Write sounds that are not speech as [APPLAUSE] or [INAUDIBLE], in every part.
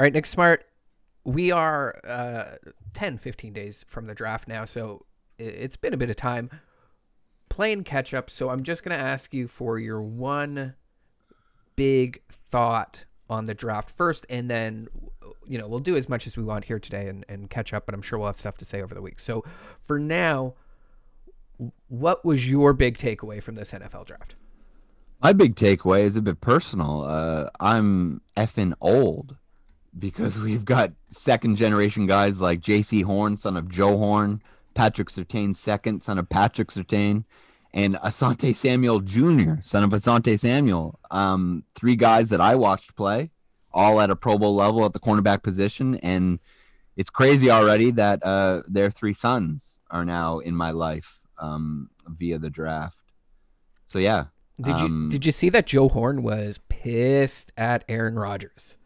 All right, Nick Smart, we are uh, 10, 15 days from the draft now, so it's been a bit of time playing catch up. So I'm just going to ask you for your one big thought on the draft first, and then you know we'll do as much as we want here today and, and catch up. But I'm sure we'll have stuff to say over the week. So for now, what was your big takeaway from this NFL draft? My big takeaway is a bit personal. Uh, I'm effing old because we've got second generation guys like Jaycee Horn, son of Joe Horn, Patrick Surtain, second son of Patrick Surtain, and Asante Samuel Jr., son of Asante Samuel. Um, three guys that I watched play, all at a Pro Bowl level at the cornerback position, and it's crazy already that uh, their three sons are now in my life um, via the draft. So yeah, Did you Um, did you see that Joe Horn was pissed at Aaron Rodgers?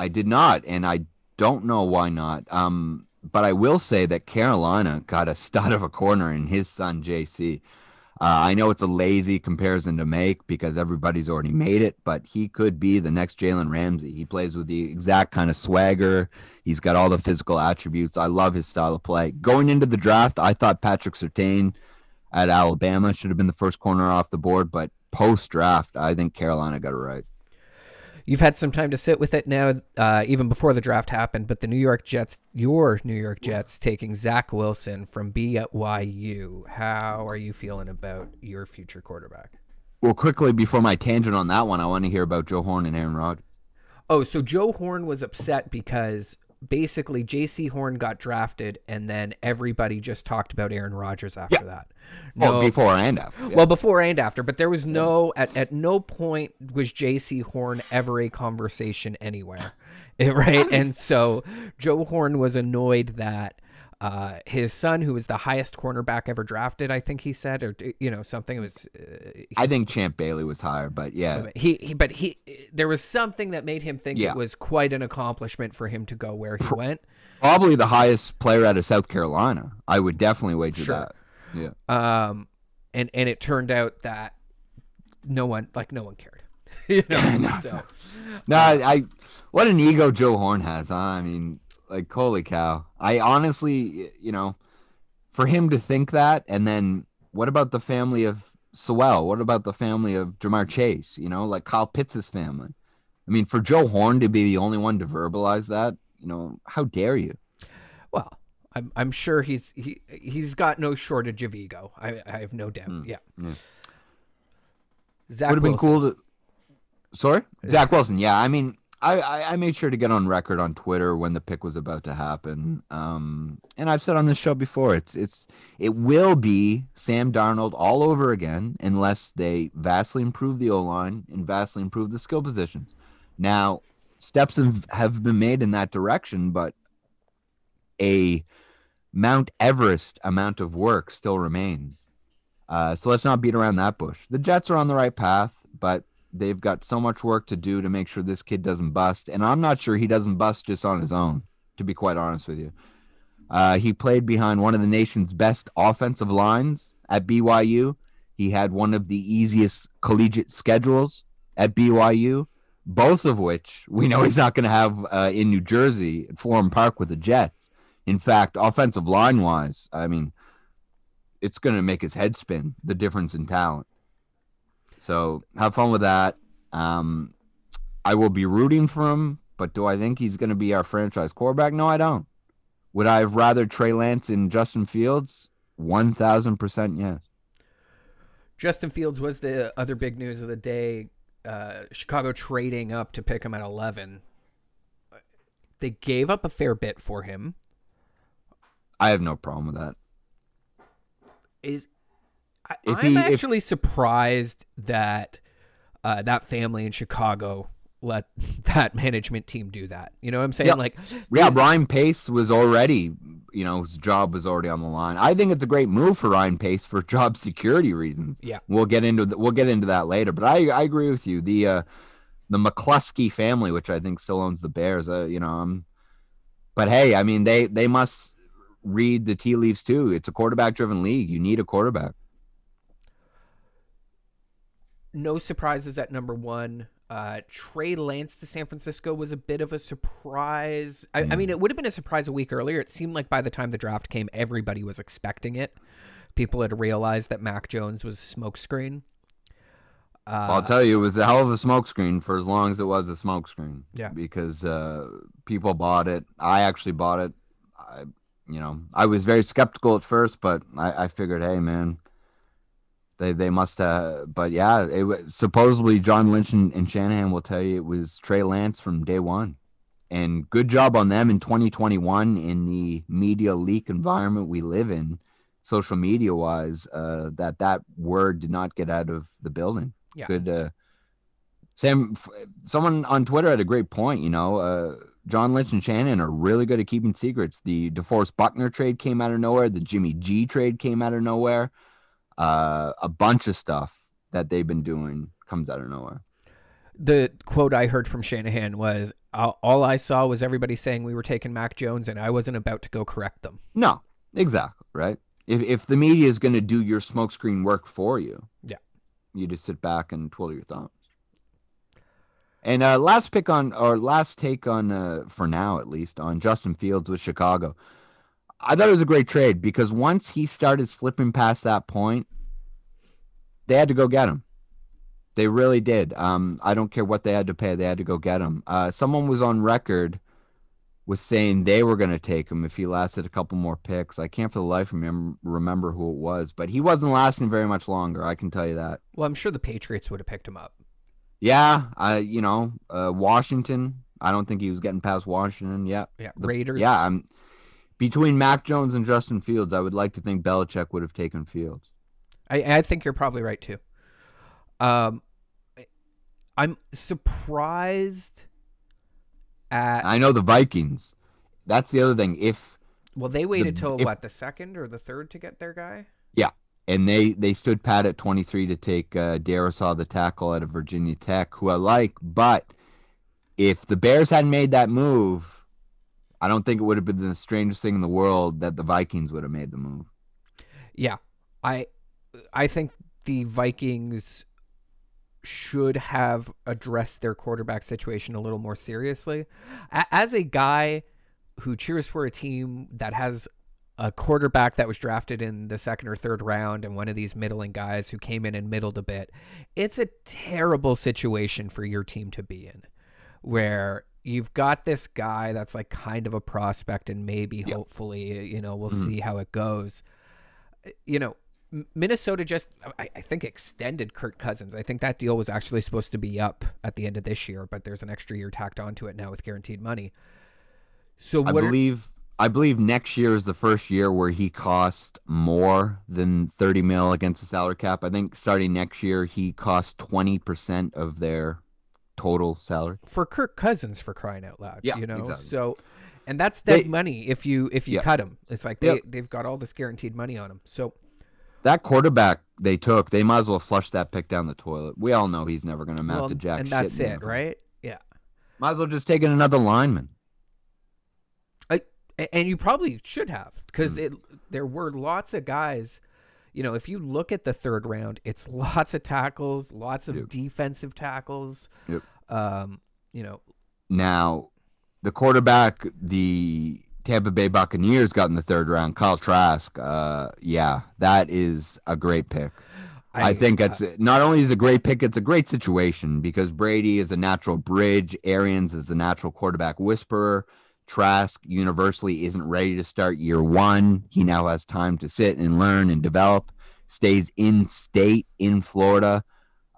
I did not, and I don't know why not. Um, but I will say that Carolina got a stud of a corner in his son Jaycee. Uh, I know it's a lazy comparison to make because everybody's already made it, but he could be the next Jalen Ramsey. He plays with the exact kind of swagger. He's got all the physical attributes. I love his style of play. Going into the draft, I thought Patrick Surtain at Alabama should have been the first corner off the board, but post draft, I think Carolina got it right. You've had some time to sit with it now, uh, even before the draft happened. But the New York Jets, your New York Jets, taking Zach Wilson from BYU. How are you feeling about your future quarterback? Well, quickly before my tangent on that one, I want to hear about Joe Horn and Aaron Rodgers. Oh, so Joe Horn was upset because basically Jaycee Horn got drafted, and then everybody just talked about Aaron Rodgers after Yeah. that. Well, before and after. yeah. Well, before and after, but there was no at, at no point was Jaycee Horn ever a conversation anywhere, [LAUGHS] right? And so Joe Horn was annoyed that uh, his son, who was the highest cornerback ever drafted, I think he said, or you know something, it was uh, I think Champ Bailey was higher, but yeah, he, he but he there was something that made him think Yeah. it was quite an accomplishment for him to go where he went. probably the highest player out of South Carolina. I would definitely wager Sure. that. Yeah. Um, and and it turned out that no one like no one cared, [LAUGHS] you know. [LAUGHS] so No, I, I what an ego Joe Horn has. Huh? I mean, like holy cow. I honestly, you know, for him to think that, and then what about the family of Sewell? What about the family of Ja'Marr Chase? You know, like Kyle Pitts' family. I mean, for Joe Horn to be the only one to verbalize that, you know, how dare you? Well, I'm I'm sure he's he he's got no shortage of ego. I I have no doubt. Hmm, yeah. yeah. Zach Would have been cool to. Sorry, uh, Zach Wilson. Yeah, I mean, I, I I made sure to get on record on Twitter when the pick was about to happen. Um, and I've said on this show before, it's it's it will be Sam Darnold all over again unless they vastly improve the O line and vastly improve the skill positions. Now, steps have, have been made in that direction, but a Mount Everest amount of work still remains. Uh, so let's not beat around that bush. The Jets are on the right path, but they've got so much work to do to make sure this kid doesn't bust. And I'm not sure he doesn't bust just on his own, to be quite honest with you. Uh, he played behind one of the nation's best offensive lines at BYU. He had one of the easiest collegiate schedules at BYU, both of which we know he's not going to have uh, in New Jersey at Florham Park with the Jets. In fact, offensive line wise, I mean, it's going to make his head spin the difference in talent. So have fun with that. Um, I will be rooting for him, but do I think he's going to be our franchise quarterback? No, I don't. Would I have rather Trey Lance and Justin Fields? One thousand percent, yes. Justin Fields was the other big news of the day. Uh, Chicago trading up to pick him at 11. They gave up a fair bit for him. I have no problem with that. Is If I'm he- if- actually surprised that uh, that family in Chicago let [LAUGHS] that management team do that. You know what I'm saying? Yeah. Like, Yeah, Ryan Pace was already, you know, his job was already on the line. I think it's a great move for Ryan Pace for [LAUGHS] job security reasons. Yeah. we'll get into th- we'll get into that later. But I I agree with you. The uh, the McCluskey family, which I think still owns the Bears, uh, you know, um, but hey, I mean they they must read the tea leaves too. It's a quarterback driven league. You need a quarterback. No surprises at number one. Uh, Trey Lance to San Francisco was a bit of a surprise. I, I mean, it would have been a surprise a week earlier. It seemed like by the time the draft came, everybody was expecting it. People had realized that Mac Jones was a smokescreen. Uh, I'll tell you, it was a hell of a smokescreen for as long as it was a smokescreen. Yeah. Because uh, people bought it. I actually bought it. I, you know, I was very skeptical at first, but I, I figured, hey, man, they they must have. But yeah, it was supposedly John Lynch and, and Shanahan will tell you it was Trey Lance from day one. And good job on them in 2021 in the media leak environment we live in, social media wise, uh, that that word did not get out of the building Yeah. good uh sam f- someone on twitter had a great point you know uh john lynch and Shanahan are really good at keeping secrets the deforest buckner trade came out of nowhere the jimmy g trade came out of nowhere uh a bunch of stuff that they've been doing comes out of nowhere the quote I heard from Shanahan was, "All I saw was everybody saying we were taking Mac Jones, and I wasn't about to go correct them." no exactly right if, if the media is going to do your smokescreen work for you Yeah. you just sit back and twiddle your thumbs and uh last pick on or last take on uh for now at least on justin fields with chicago i thought it was a great trade because once he started slipping past that point they had to go get him they really did um i don't care what they had to pay they had to go get him uh someone was on record was saying they were going to take him if he lasted a couple more picks. I can't for the life of me remember who it was, but he wasn't lasting very much longer. I can tell you that. Well, I'm sure the Patriots would have picked him up. Yeah, I you know uh, Washington. I don't think he was getting past Washington. Yeah, Yeah, The- Raiders. yeah. I'm between Mac Jones and Justin Fields. I would like to think Belichick would have taken Fields. I, I think you're probably right too. Um, I'm surprised at. I know the Vikings. That's the other thing. If well, they waited till if- what the second or the third to get their guy. Yeah, and they they stood pat at 23 to take uh, Darrisaw, the tackle out of Virginia Tech, who I like. But if the Bears hadn't made that move, I don't think it would have been the strangest thing in the world that the Vikings would have made the move. Yeah, I I think the Vikings should have addressed their quarterback situation a little more seriously. As a guy who cheers for a team that has a quarterback that was drafted in the second or third round and one of these middling guys who came in and middled a bit, it's a terrible situation for your team to be in where you've got this guy that's like kind of a prospect and maybe Yeah. hopefully you know we'll Mhm. see how it goes you know Minnesota just I, I think extended Kirk Cousins. I think that deal was actually supposed to be up at the end of this year, but there's an extra year tacked onto it now with guaranteed money. So I what are- believe I believe next year is the first year where he cost more than 30 mil against the salary cap. I think starting next year he cost 20% of their total salary. for Kirk Cousins for crying out loud, Yeah, you know. exactly. So and that's dead They- money if you if you Yeah. cut him. It's like they they've got all this guaranteed money on him. So That quarterback they took, they might as well flush that pick down the toilet. We all know he's never going to amount well, to jack and shit. that's it, right? Yeah. Might as well just take in another lineman. I, and you probably should have because Mm. there were lots of guys. You know, if you look at the third round, it's [LAUGHS] lots of tackles, lots of Yep. defensive tackles. Yep. Um, you know, Now, the quarterback the Tampa Bay Buccaneers got in the third round, Kyle Trask. Uh, yeah, that is a great pick. I, think it's not only is a great pick, it's a great situation because Brady is a natural bridge. Arians is a natural quarterback whisperer. Trask universally isn't ready to start year one. He now has time to sit and learn and develop. Stays in state in Florida.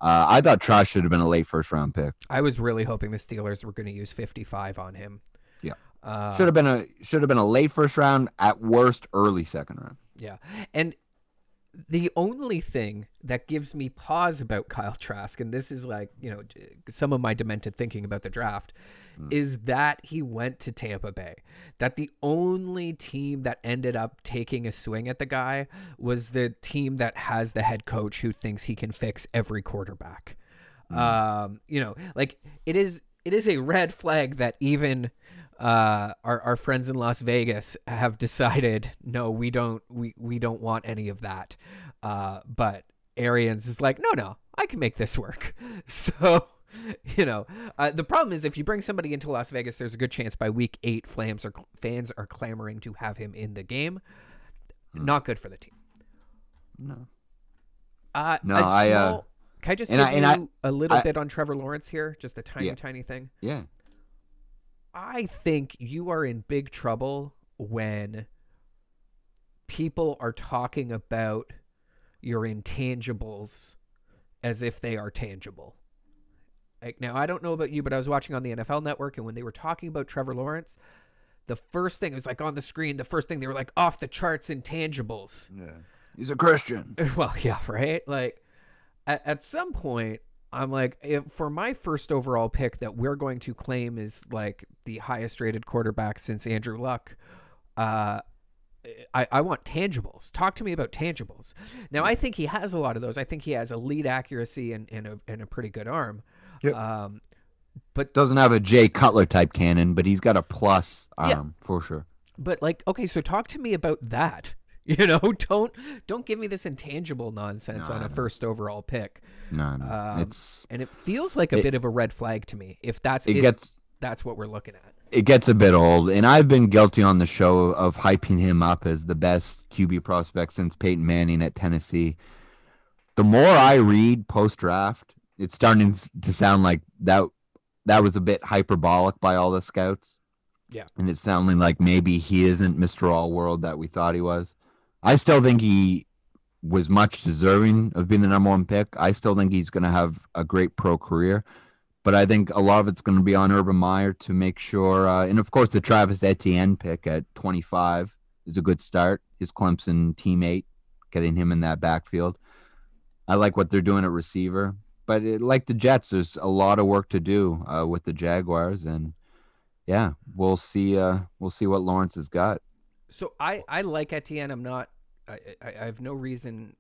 Uh, I thought Trask should have been a late first round pick. I was really hoping the Steelers were going to use 55 on him. Yeah. Uh, Should have been a should have been a late first round, at worst early second round. Yeah. And the only thing that gives me pause about Kyle Trask, and this is like, you know, some of my demented thinking about the draft, is that he went to Tampa Bay. That the only team that ended up taking a swing at the guy was the team that has the head coach who thinks he can fix every quarterback. Um, you know, like it is it is a red flag that even uh, our our friends in Las Vegas have decided no, we don't we we don't want any of that. Uh, but Arians is like, no, no, I can make this work. [LAUGHS] So [LAUGHS] you know, uh, the problem is if you bring somebody into Las Vegas, there's a good chance by week eight, Flames are fans are clamoring to have him in the game. Hmm. Not good for the team. No. Uh, No, a I, uh, can I just give I- you I- a little I- bit on Trevor Lawrence here? Just a tiny, Yeah. tiny thing. Yeah. I think you are in big trouble when people are talking about your intangibles as if they are tangible. Like now, I don't know about you, but I was watching on the NFL Network, and when they were talking about Trevor Lawrence, the first thing it was like on the screen. The first thing they were like off the charts intangibles. Yeah. He's a Christian. [LAUGHS] Well, yeah, right. Like at, at some point, I'm like, if for my first overall pick that we're going to claim is like the highest rated quarterback since Andrew Luck, uh, I, I want tangibles. Talk to me about tangibles. Now, I think he has a lot of those. I think he has elite accuracy and, and, a, and a pretty good arm. Yep. Um, but Doesn't have a Jay Cutler type cannon, but he's got a plus Yeah. arm for sure. but like, okay, so talk to me about that. [LAUGHS] You know, [LAUGHS] don't don't give me this intangible nonsense No, on a first overall pick. No, no. Um, it's and it feels like a It- bit of a red flag to me if that's it if gets that's what we're looking at it gets a bit old, and I've been guilty on the show of hyping him up as the best QB prospect since Peyton Manning at Tennessee. The more I read post draft, it's starting to sound like that that was a bit hyperbolic by all the scouts. Yeah. and it's sounding like maybe he isn't Mr. All World that we thought he was. I still think he was much deserving of being the number one pick. I still think he's going to have a great pro career, but I think a lot of it's going to be on Urban Meyer to make sure. Uh, and of course, the Travis Etienne pick at 25 is a good start. His Clemson teammate, getting him in that backfield. I like what they're doing at receiver, but it, like the Jets, there's a lot of work to do uh, with the Jaguars, and yeah, we'll see. Uh, we'll see what Lawrence has got. so i i like etienne. I'm not I, I i have no reason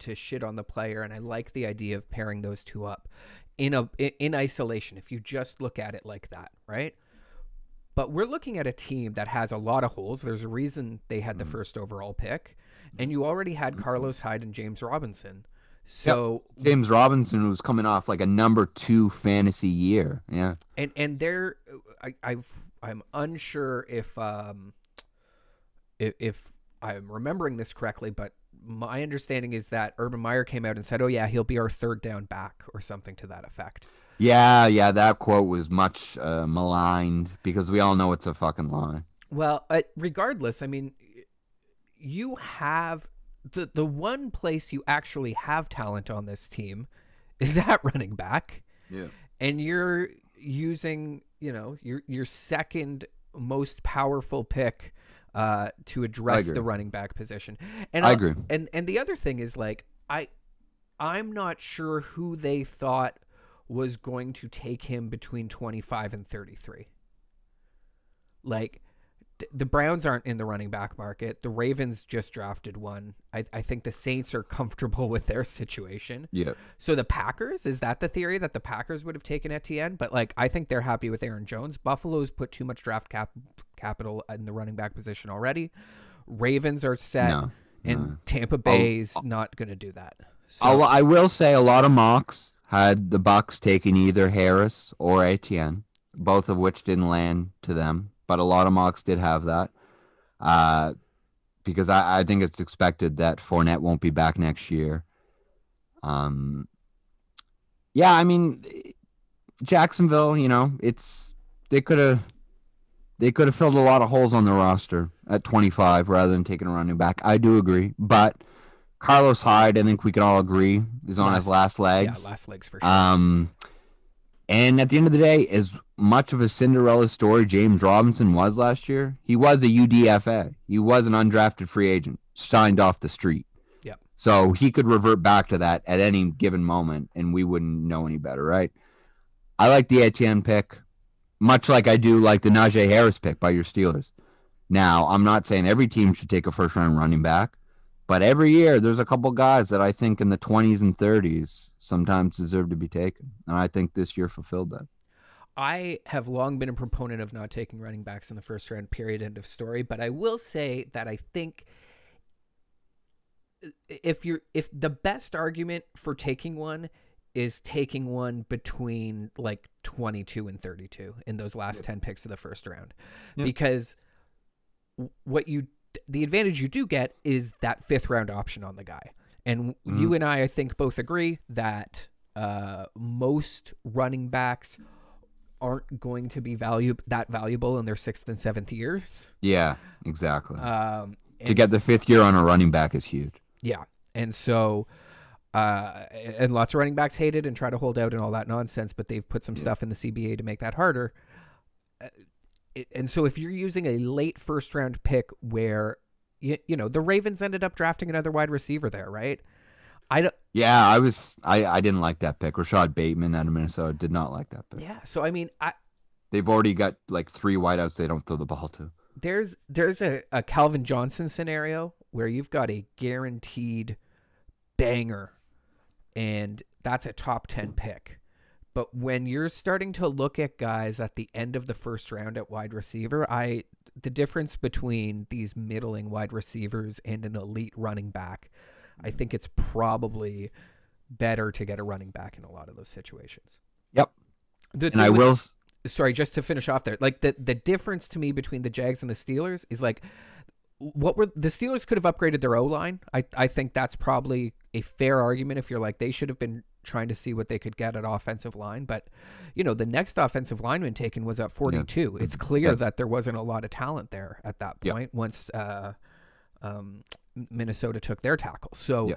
to shit on the player and i like the idea of pairing those two up in a in, in isolation if you just look at it like that right? But we're looking at a team that has a lot of holes. There's a reason they had the first overall pick and you already had carlos hyde and james robinson so James Robinson was coming off like a number two fantasy year. Yeah. and and they're I, I've I'm unsure if um if, if I'm remembering this correctly, but my understanding is that Urban Meyer came out and said, "Oh yeah, he'll be our third down back" or something to that effect. Yeah, yeah, that quote was much uh, maligned because we all know it's a fucking lie. Well, uh, regardless, I mean, you have the the one place you actually have talent on this team [LAUGHS] is at running back. Yeah. and you're using you know your your second most powerful pick uh, to address the running back position. And I agree. And and the other thing is like I I'm not sure who they thought was going to take him between 25 and 33. Like the Browns aren't in the running back market. The Ravens just drafted one. I, I think the Saints are [LAUGHS] comfortable with their situation. Yeah. So the Packers is that the theory that the Packers would have taken Etienne? But like I think they're happy with Aaron Jones. Buffalo's put too much draft cap capital in the running back position already. Ravens are set, No, and no. Tampa oh, Bay's oh. not going to do that. So I'll, I will say a lot of mocks had the Bucks taking either Harris or Etienne, both of which didn't land to them. But a lot of mocks did have that, uh, because I, I think it's expected that Fournette won't be back next year. Um, yeah, I mean, Jacksonville, you know, it's they could have they could have filled a lot of holes on the roster at 25 rather than taking a running back. I do agree, but Carlos Hyde, I think we can all agree, is on his last yeah, legs. last legs for sure. Um, and at the end of the day, as much of a Cinderella story James Robinson was last year, he was a UDFA. He was an undrafted free agent, signed off the street. Yep. So he could revert back to that at any given moment, and we wouldn't know any better, right? I like the Etienne pick, much like I do like the Najee Harris pick by your Steelers. Now, I'm not saying every team should take a first round running back, but every year there's a couple guys that I think in the 20s and 30s sometimes deserve to be taken. And I think this year fulfilled that. I have long been a proponent of not taking running backs in the first round, period, end of story. But I will say that I think if you're if the best argument for taking one is taking one between like 22 and 32 in those last 10 picks of the first round Yeah. because what you the advantage you do get is that fifth round option on the guy and you and i i think both agree that uh, most running backs aren't going to be value that valuable in their sixth and seventh years Yeah, exactly. um, to get the fifth year on a running back is huge. Yeah. And so uh and lots of running backs hate it and try to hold out and all that nonsense, but they've put some stuff in the CBA to make that harder. And so if you're using a late first round pick where you, you know, the Ravens ended up drafting another wide receiver there, right? I don't Yeah, I was I, I didn't like that pick. Rashod Bateman out of Minnesota did not like that pick. yeah, so I mean, I They've already got like three wideouts they don't throw the ball to. there's there's a, a Calvin Johnson scenario where you've got a guaranteed banger and that's a top 10 pick. But when you're starting to look at guys at the end of the first round at wide receiver, I the difference between these middling wide receivers and an elite running back, I mm. think it's probably better to get a running back in a lot of those situations. Yep. The And I will sorry, just to finish off there, like the the difference to me between the Jags and the Steelers is like what were the Steelers could have upgraded their O line. I I think that's probably a fair argument if you're like they should have been trying to see what they could get at offensive line, but you know the next offensive lineman taken was at 42. It's clear Yeah. that there wasn't a lot of talent there at that Yeah. point once uh, um, Minnesota took their tackle. So Yeah.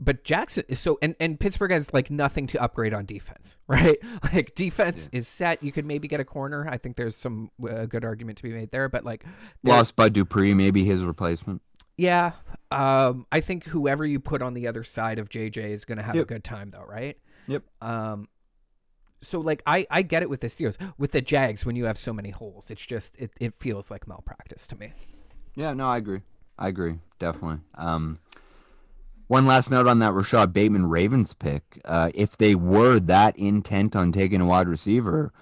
but Jackson is so and, and Pittsburgh has like nothing to upgrade on defense, [LAUGHS] right? Like defense is set. You could maybe get a corner. I think there's some uh, good argument to be made there, but like lost by Dupree, maybe his replacement. Yeah, um, I think whoever you put on the other side of JJ is going to have a good time though, right? Yep. Um, so like I I get it with the Steelers, with the Jags when you have so many holes, it's just it it feels like malpractice to me. Yeah, no, I agree. I agree, definitely. Um, one last note on that Rashod Bateman Ravens pick. Uh, if they were that intent on taking a wide receiver,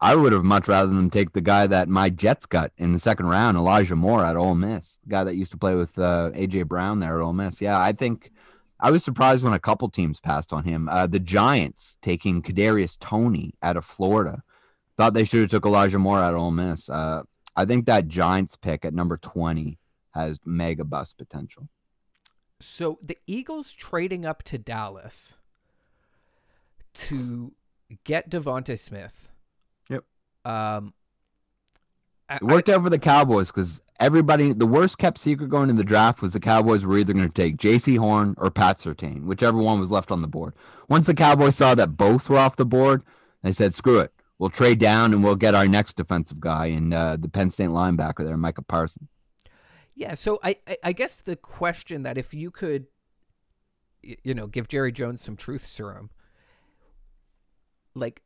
I would have much rather them take the guy that my Jets got in the second round, Elijah Moore at Ole Miss, the guy that used to play with uh, AJ Brown there at Ole Miss. Yeah, I think I was surprised when a couple teams passed on him. Uh, the Giants taking Kadarius Toney out of Florida. Thought they should have took Elijah Moore of Ole Miss. Uh, I think that Giants pick at number 20 has mega bust potential. So the Eagles trading up to Dallas to get DeVonta Smith. Um, I, It worked out for the Cowboys because everybody, the worst kept secret going into the draft was the Cowboys were either going to take Jaycee Horn or Pat Surtain, whichever one was left on the board. Once the Cowboys saw that both were off the board, they said, screw it. We'll trade down and we'll get our next defensive guy in uh, the Penn State linebacker there, Micah Parsons. Yeah, so I, I I guess the question that if you could, you know, give Jerry Jones some truth serum, like,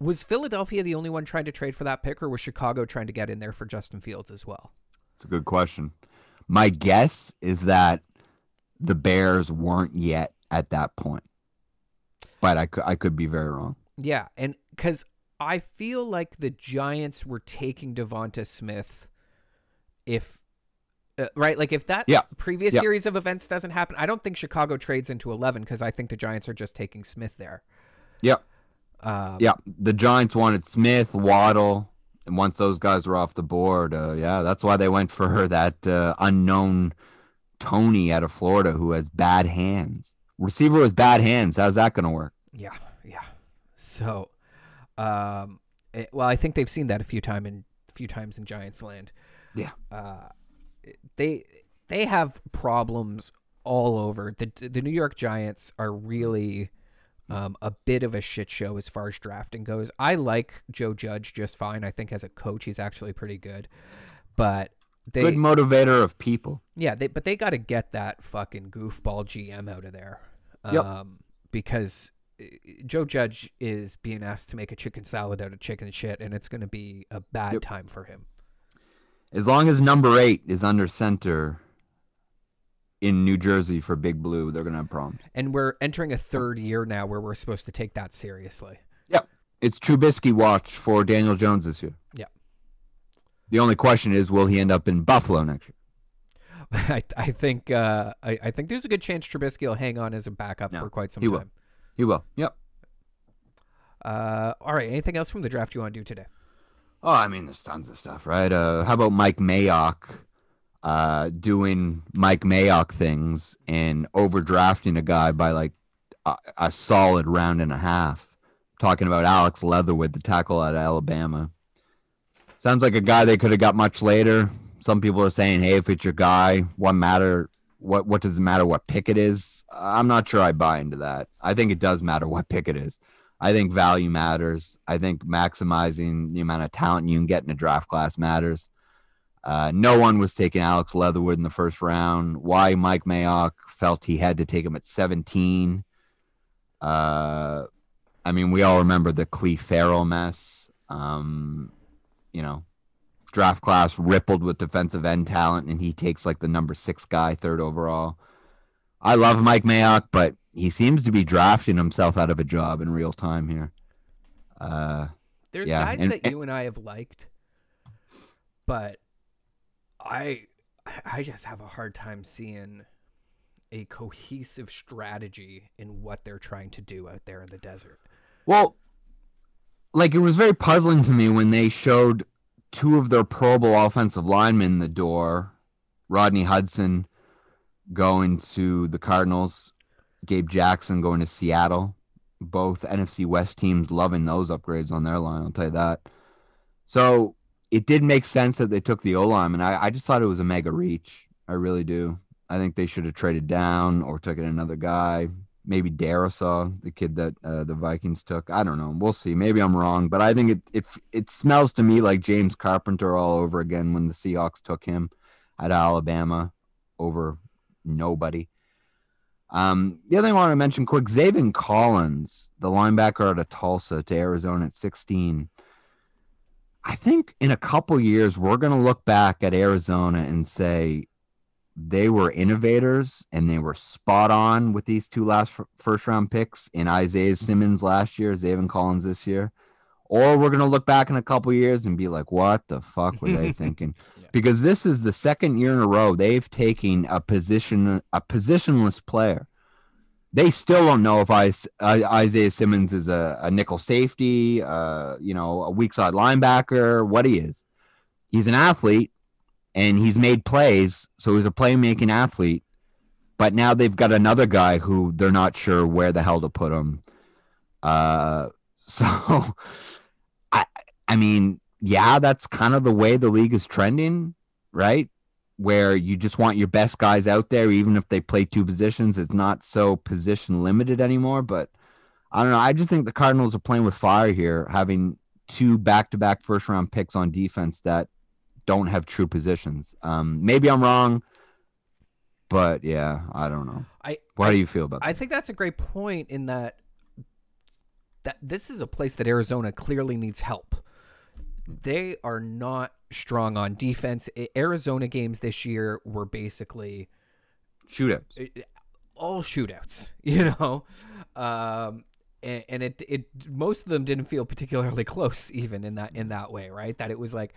was Philadelphia the only one trying to trade for that pick, or was Chicago trying to get in there for Justin Fields as well? It's a good question. My guess is that the Bears weren't yet at that point, but I could, I could be very wrong. Yeah, and because I feel like the Giants were taking DeVonta Smith, if uh, right, like if that Yeah. previous Yeah. series of events doesn't happen, I don't think Chicago trades into eleven because I think the Giants are just taking Smith there. Yep. Um, Yeah, the Giants wanted Smith, Waddle, and once those guys were off the board, uh, yeah, that's why they went for [LAUGHS] that uh, unknown Toney out of Florida who has bad hands. Receiver with bad hands. How's that going to work? Yeah, yeah. So, um, it- well, I think they've seen that a few time in a few times in Giants land. Yeah. Uh, they they have problems all over. The the New York Giants are really um, a bit of a shit show as far as drafting goes. I like Joe Judge just fine. I think as a coach, he's actually pretty good. But they, Good motivator of people. yeah, they but they got to get that fucking goofball GM out of there. Yep. Um, because uh, Joe Judge is being asked to make a chicken salad out of chicken shit, and it's going to be a bad Yep. time for him. As long as number eight is under center in New Jersey for Big Blue, they're going to have problems. And we're entering a third year now where we're supposed to take that seriously. Yep. It's Trubisky watch for Daniel Jones this year. Yep. The only question is, will he end up in Buffalo next year? [LAUGHS] I I think uh, I, I think there's a good chance Trubisky will hang on as a backup No, for quite some he will. time. He will. Yep. Uh, all right. Anything else from the draft you want to do today? Oh, I mean, there's tons of stuff, right? Uh, how about Mike Mayock uh, doing Mike Mayock things and overdrafting a guy by like a, a solid round and a half? Talking about Alex Leatherwood, the tackle at Alabama. Sounds like a guy they could have got much later. Some people are saying, "Hey, if it's your guy, what matter? What what does it matter what pick it is?" I'm not sure I buy into that. I think it does matter what pick it is. I think value matters. I think maximizing the amount of talent you can get in a draft class matters. Uh, no one was taking Alex Leatherwood in the first round. Why Mike Mayock felt he had to take him at 17. Uh, I mean, we all remember the Clelin Ferrell mess. Um, you know, draft class rippled with defensive end talent, and he takes like the number six guy, third overall. I love Mike Mayock, but he seems to be drafting himself out of a job in real time here. Uh, There's yeah, guys and- that you and I have liked, but I I just have a hard time seeing a cohesive strategy in what they're trying to do out there in the desert. Well, like it was very puzzling to me when they showed two of their Pro Bowl offensive linemen in the door, Rodney Hudson going to the Cardinals, Gabe Jackson going to Seattle. Both NFC West teams loving those upgrades on their line, I'll tell you that. So it did make sense that they took the O line, and I, I just thought it was a mega reach. I really do. I think they should have traded down or took in another guy. Maybe Darrisaw, the kid that uh, the Vikings took. I don't know. We'll see. Maybe I'm wrong, but I think it, it it smells to me like James Carpenter all over again when the Seahawks took him at Alabama over nobody. Um, the other thing I want to mention quick, Zaven Collins, the linebacker out of Tulsa to Arizona at 16. I think in a couple years we're going to look back at Arizona and say they were innovators and they were spot on with these two last f- first round picks in Isaiah mm-hmm. Simmons last year, Zaven Collins this year. Or we're going to look back in a couple years and be like, what the fuck were they [LAUGHS] thinking? Yeah. Because this is the second year in a row they've taken a position a positionless player. They still don't know if I, Isaiah Simmons is a, a nickel safety, uh, you know, a weak side linebacker, what he is. He's an athlete and he's made plays, so he's a playmaking athlete. But now they've got another guy who they're not sure where the hell to put him. Uh, [LAUGHS] so I, I mean, yeah, that's kind of the way the league is trending, right? Where you just want your best guys out there, even if they play two positions. It's not so position limited anymore. But I don't know. I just think the Cardinals are playing with fire here, having two back to back first round picks on defense that don't have true positions. Um, maybe I'm wrong, but yeah, I don't know. I do you feel about that? I think that's a great point in that that this is a place that Arizona clearly needs help. They are not strong on defense. Arizona games this year were basically Shootouts. all shootouts, [LAUGHS] you know. Um, and, and it it most of them didn't feel particularly [LAUGHS] close even in that in that way, right? That it was like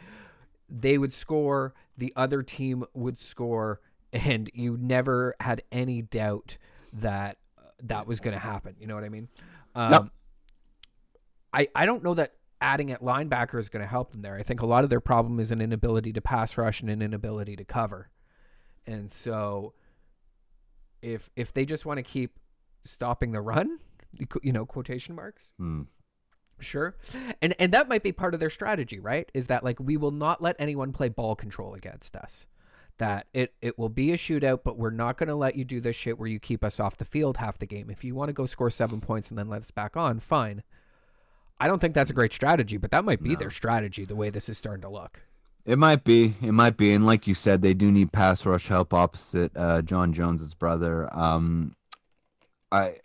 they would score, the other team would score, and you never had any doubt that uh, that was going to happen. You know what I mean? Um, Yep. I I don't know that adding at linebacker is going to help them there. I think a lot of their problem is an inability to pass rush and an inability to cover, and so if if they just want to keep stopping the run, you know, quotation marks, Hmm. Sure. And and that might be part of their strategy, right? Is that like we will not let anyone play ball control against us. That it it will be a shootout, but we're not going to let you do this shit where you keep us off the field half the game. If you want to go score 7 points and then let us back on, fine. I don't think that's a great strategy, but that might be their strategy the way this is starting to look. It might be. It might be. And like you said, they do need pass rush help opposite uh, Jon Jones's brother. Um, I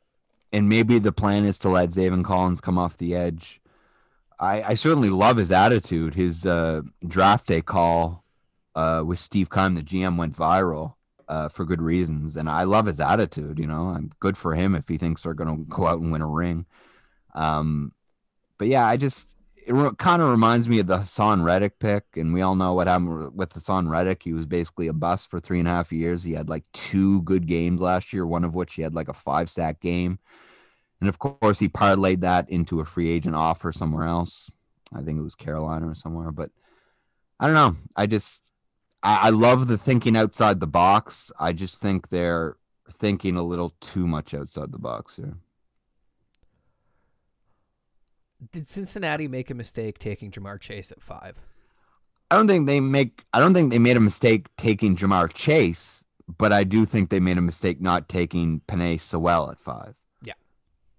and maybe the plan is to let Zaven Collins come off the edge. I, I certainly love his attitude. His uh, draft day call uh, with Steve Keim, the GM, went viral uh, for good reasons, and I love his attitude. You know, I'm good for him if he thinks they're going to go out and win a ring. Um, but yeah, I just it re- kind of reminds me of the Haason Reddick pick, and we all know what happened with Haason Reddick. He was basically a bust for three and a half years. He had like two good games last year, one of which he had like a five sack game. And of course, he parlayed that into a free agent offer somewhere else. I think it was Carolina or somewhere. But I don't know. I just, I, I love the thinking outside the box. I just think they're thinking a little too much outside the box here. Did Cincinnati make a mistake taking Ja'Marr Chase at five? I don't think they make. I don't think they made a mistake taking Ja'Marr Chase, but I do think they made a mistake not taking Penei Sewell at five. Yeah.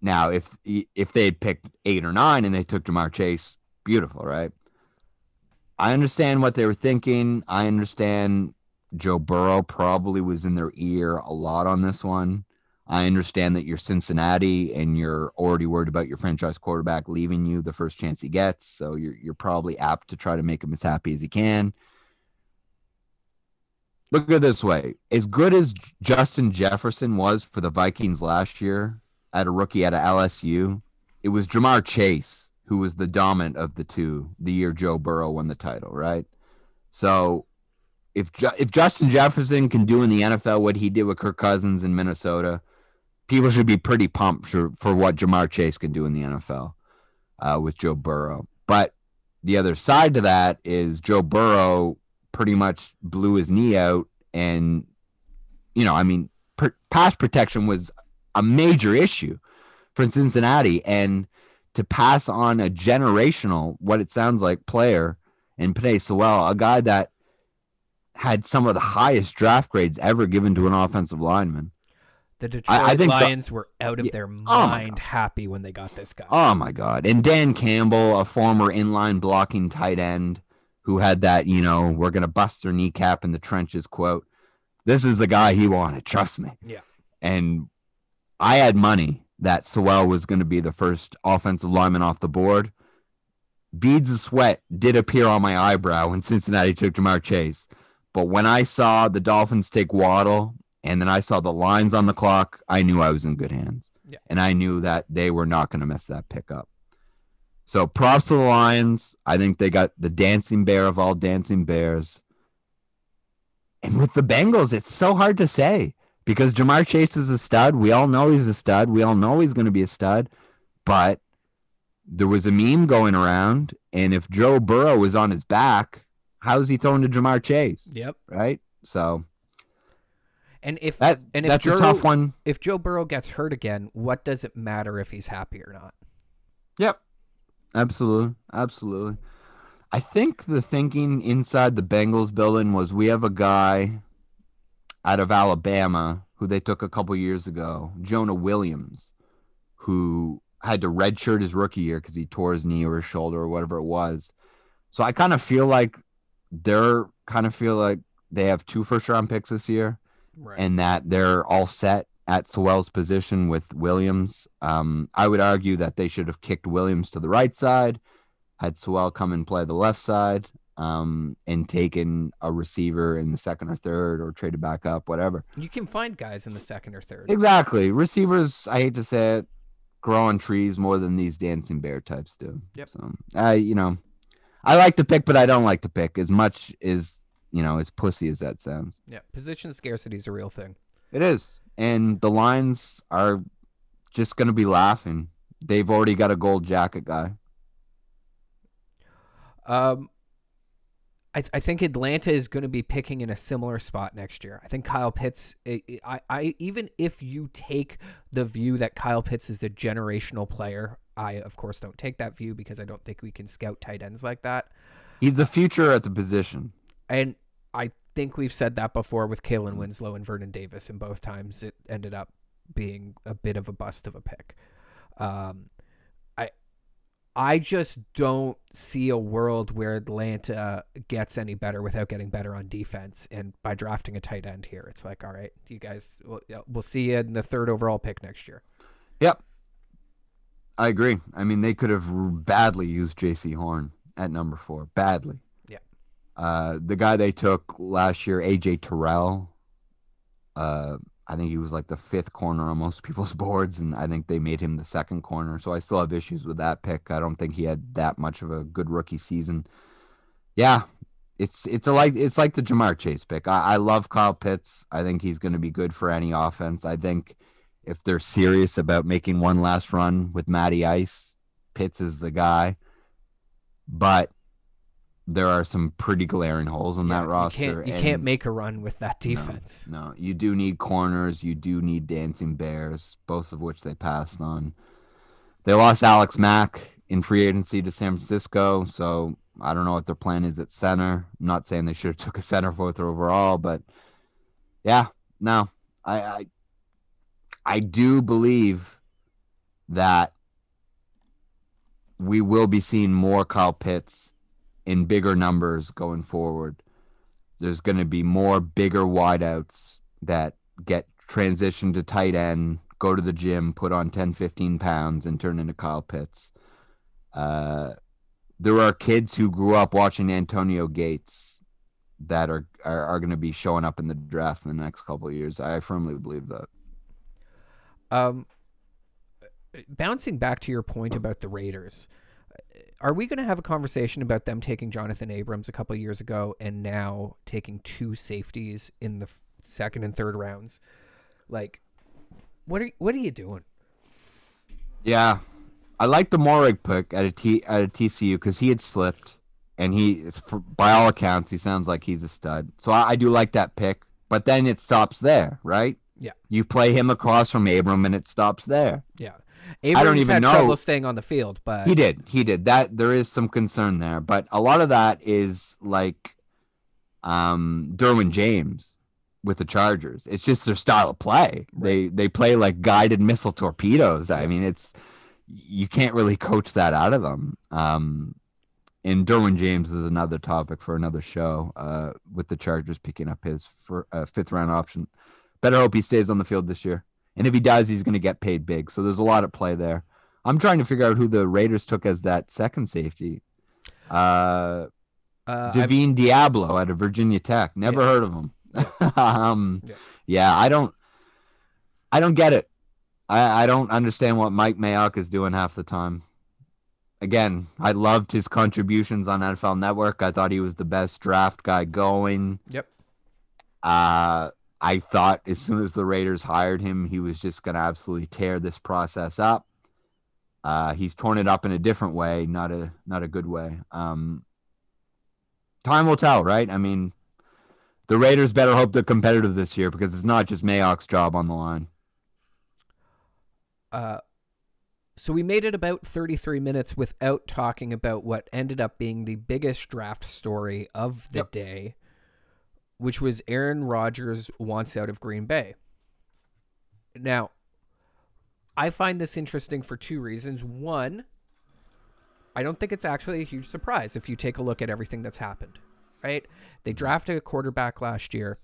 Now, if if they had picked eight or nine and they took Ja'Marr Chase, beautiful, right? I understand what they were thinking. I understand Joe Burrow probably was in their ear a lot on this one. I understand that you're Cincinnati and you're already worried about your franchise quarterback leaving you the first chance he gets. So you're you're probably apt to try to make him as happy as he can. Look at it this way. As good as Justin Jefferson was for the Vikings last year at a rookie at LSU, it was Ja'Marr Chase who was the dominant of the two the year Joe Burrow won the title, right? So if if Justin Jefferson can do in the NFL what he did with Kirk Cousins in Minnesota, people should be pretty pumped for, for what Ja'Marr Chase can do in the NFL uh, with Joe Burrow. But the other side to that is Joe Burrow pretty much blew his knee out. And, you know, I mean, per, pass protection was a major issue for Cincinnati. And to pass on a generational, what it sounds like, player in Penei Sewell, a guy that had some of the highest draft grades ever given to an offensive lineman the Detroit I, I Lions the, were out of yeah, their oh mind oh happy when they got this guy. Oh my god! And Dan Campbell, a former inline blocking tight end, who had that, you know, we're gonna bust their kneecap in the trenches quote. This is the guy he wanted. Trust me. Yeah. And I had money that Sewell was going to be the first offensive lineman off the board. Beads of sweat did appear on my eyebrow when Cincinnati took Ja'Marr Chase. But when I saw the Dolphins take Waddle and then I saw the Lions on the clock. I knew I was in good hands. Yeah. And I knew that they were not going to mess that pick up. So props to the Lions. I think they got the dancing bear of all dancing bears. And with the Bengals, it's so hard to say because Ja'Marr Chase is a stud. We all know he's a stud. We all know he's going to be a stud. But there was a meme going around. And if Joe Burrow was on his back, how's he throwing to Ja'Marr Chase? Yep. Right. So and if that, and if that's Joe, a tough one. If Joe Burrow gets hurt again, what does it matter if he's happy or not? Yep. Absolutely. Absolutely. I think the thinking inside the Bengals building was we have a guy out of Alabama who they took a couple years ago, Jonah Williams, who had to redshirt his rookie year because he tore his knee or his shoulder or whatever it was. So I kind of feel like they're kind of feel like they have two first round picks this year right. and that they're all set at Sewell's position with Williams. Um, I would argue that they should have kicked Williams to the right side, had Sewell come and play the left side, um, and taken a receiver in the second or third, or traded back up, whatever. You can find guys in the second or third. Exactly. Receivers, I hate to say it, grow on trees more than these dancing bear types do. Yep. So, uh, you know, I like to pick, but I don't like to pick as much as you know, as pussy as that sounds. Yeah, position scarcity is a real thing. It is. And the Lions are just going to be laughing. They've already got a gold jacket guy. Um, I, I think Atlanta is going to be picking in a similar spot next year. I think Kyle Pitts. I, I even if you take the view that Kyle Pitts is a generational player, I of course don't take that view because I don't think we can scout tight ends like that. He's the future at the position and I think we've said that before with Kellen Winslow and Vernon Davis, and both times it ended up being a bit of a bust of a pick. Um, I I just don't see a world where Atlanta gets any better without getting better on defense. And by drafting a tight end here, it's like, all right, you guys, we'll, we'll see you in the third overall pick next year. Yep. I agree. I mean, they could have badly used Jaycee Horn at number four. Badly. Uh, the guy they took last year, AJ Terrell, uh, I think he was like the fifth corner on most [LAUGHS] people's boards, and I think they made him the second corner. So I still have issues with that pick. I don't think he had that much of a good rookie season. Yeah, it's it's a like it's like the Ja'Marr Chase pick. I, I love Kyle Pitts. I think he's going to be good for any offense. I think if they're serious about making one last run with Matty Ice, Pitts is the guy. But there are some pretty glaring holes in Yeah, that roster. You can't, you can't make a run with that no, defense. No, you do need corners. You do need dancing bears, both of which they passed on. They lost Alex Mack in free agency to San Francisco, so I don't know what their plan is at center. I'm not saying they should have [LAUGHS] took a center fourth overall, but yeah, no, I, I, I do believe that we will be seeing more Kyle Pitts in bigger numbers going forward there's going to be more bigger wideouts that get transitioned to tight end, go to the gym, put on 10, 15 pounds, and turn into Kyle Pitts. Uh, there are kids who grew up watching Antonio Gates that are are, are going to be showing up in the draft in the next couple years. I firmly believe that. Um, bouncing back to your point about the Raiders, are we going to have a conversation about them taking Jonathan Abrams a couple of years ago and now taking two safeties in the f- second and third rounds? Like, what are what are you doing? Yeah, I like the Moehrig pick at a T at a TCU because he had slipped, and he, for, by all accounts, he sounds like he's a stud. So I, I do like that pick. But then it stops there, right? Yeah. You play him across from Abram, and it stops there. Yeah, Abrams don't even had know- trouble staying on the field, but He did, he did. That there is some concern there, but a lot of that is like, um, Derwin James with the Chargers. It's just their style of play. They they play like guided missile torpedoes. I mean, it's you can't really coach that out of them. Um, and Derwin James is another topic for another show. Uh, with the Chargers picking up his for uh, fifth round option. Better hope he stays on the field this year. And if he does, he's going to get paid big. So there's a lot at play there. I'm trying to figure out who the Raiders took as that second safety. Uh, uh, I've- Divine Deablo out of Virginia Tech. Never Yeah. heard of him. [LAUGHS] um, Yeah. yeah. I don't. I don't get it. I, I don't understand what Mike Mayock is doing half the time. Again, I loved his contributions on NFL Network. I thought he was the best draft guy going. Yep. Uh, I thought as soon as the Raiders hired him, he was just going to absolutely tear this process up. Uh, he's torn it up in a different way, not a not a good way. Um, time will tell, right? I mean, the Raiders better hope they're competitive this year because it's not just Mayock's job on the line. Uh, so we made it about 33 minutes without talking about what ended up being the biggest draft story of the Yep. day, which was Aaron Rodgers wants out of Green Bay. Now, I find this interesting for two reasons. One, I don't think it's actually a huge surprise if you take a look at everything that's happened, right? They drafted a quarterback last year.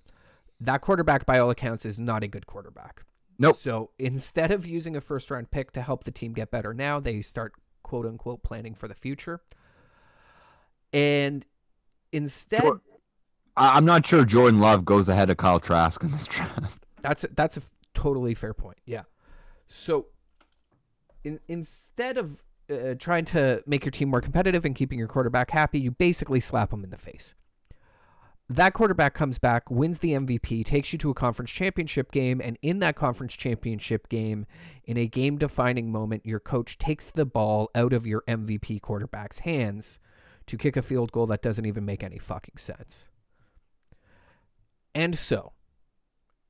That quarterback, by all accounts, is not a good quarterback. Nope. So instead of using a first round pick to help the team get better now, they start quote unquote planning for the future. And instead, Sure. I- I'm not sure Jordan Love goes ahead of Kyle Trask in this draft. [LAUGHS] that's a, that's a totally fair point. Yeah. So in, instead of uh, trying to make your team more competitive and keeping your quarterback happy, you basically slap him in the face. That quarterback comes back, wins the MVP, takes you to a conference championship game, and in that conference championship game, in a game defining moment, your coach takes the ball out of your MVP quarterback's hands to kick a field goal that doesn't even make any fucking sense. And so,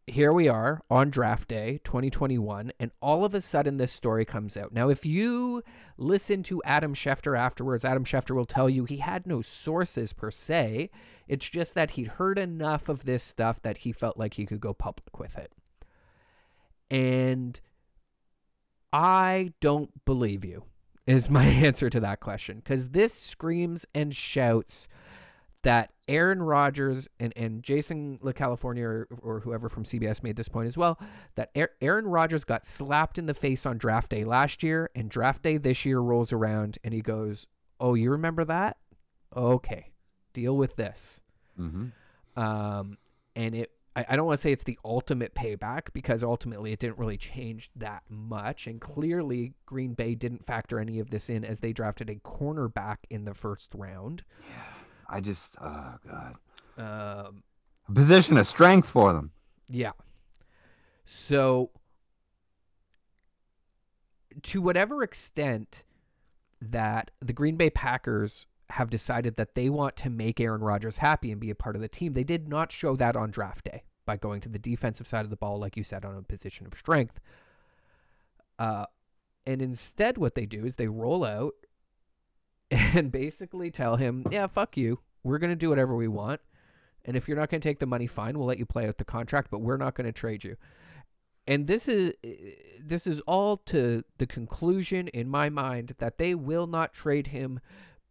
here we are on draft day 2021 and all of a sudden this story comes out. Now if you listen to adam schefter afterwards adam schefter will tell you he had no sources per se. It's just that he'd heard enough of this stuff that he felt like he could go public with it. And i don't believe you is my [LAUGHS] answer to that question because this screams and shouts that Aaron Rodgers and, and Jason La Canfora or, or whoever from CBS made this point as well that Aaron Rodgers got slapped in the face on draft day last year and draft day this year rolls around and he goes, "Oh, you remember that? Okay, deal with this." Mm-hmm. Um, and it I, I don't want to say it's the ultimate payback because ultimately it didn't really change that much. And clearly Green Bay didn't factor any of this in as they drafted a cornerback in the first round. I just, oh god, Um, a position of strength for them. Yeah. So to whatever extent that the Green Bay Packers have decided that they want to make Aaron Rodgers happy and be a part of the team, they did not show that on draft day by going to the defensive side of the ball, like you said, on a position of strength. Uh, and instead, what they do is they roll out and basically tell him, yeah, fuck you. We're going to do whatever we want. And if you're not going to take the money, fine, we'll let you play out the contract, but we're not going to trade you. And this is this is all to the conclusion in my mind that they will not trade him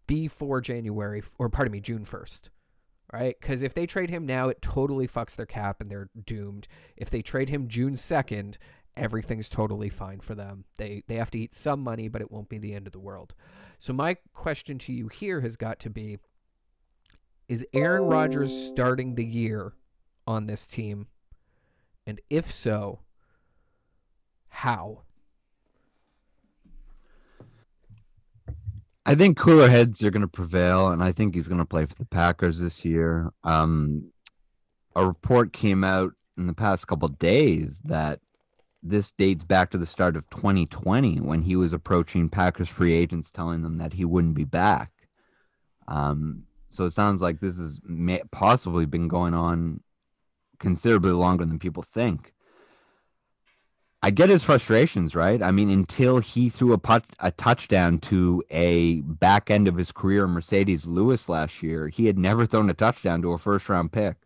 before January or pardon me, June 1st. Right? Cuz if they trade him now, it totally fucks their cap and they're doomed. If they trade him June 2nd, everything's totally fine for them. They they have to eat some money, but it won't be the end of the world. So my question to you here has got to be is Aaron Rodgers starting the year on this team? And if so, how? I think cooler heads are going to prevail, and I think he's going to play for the Packers this year. Um, a report came out in the past couple days that this dates back to the start of 2020 when he was approaching Packers free agents, telling them that he wouldn't be back. Um, so it sounds like this has possibly been going on considerably longer than people think. I get his frustrations, right? I mean, until he threw a, put- a touchdown to a back end of his career, Marcedes Lewis last year, he had never thrown a touchdown to a first round pick.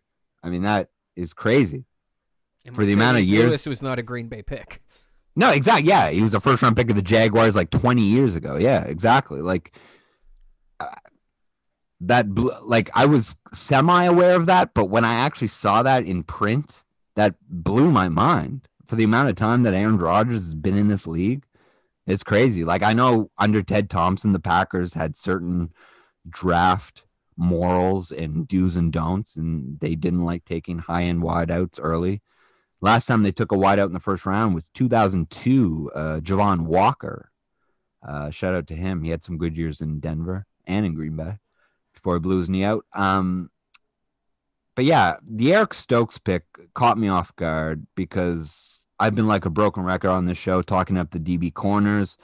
I mean, that is crazy. And For the amount of years- Lewis was not a Green Bay pick. No, exactly. Yeah, he was a first round pick of the Jaguars like 20 years ago. Yeah, exactly. Like uh, that. Blew, like I was semi aware of that, but when I actually saw that in print, that blew my mind. For the amount of time that Aaron Rodgers has been in this league, it's crazy. Like I know under Ted Thompson, the Packers had certain draft morals and do's and don'ts, and they didn't like taking high end wideouts early. Last time they took a wideout in the first round was 2002, uh, Javon Walker. Uh, shout out to him. He had some good years in Denver and in Green Bay before he blew his knee out. Um, but yeah, the Eric Stokes pick caught me off guard because I've been like a broken record on this show talking up the DB corners.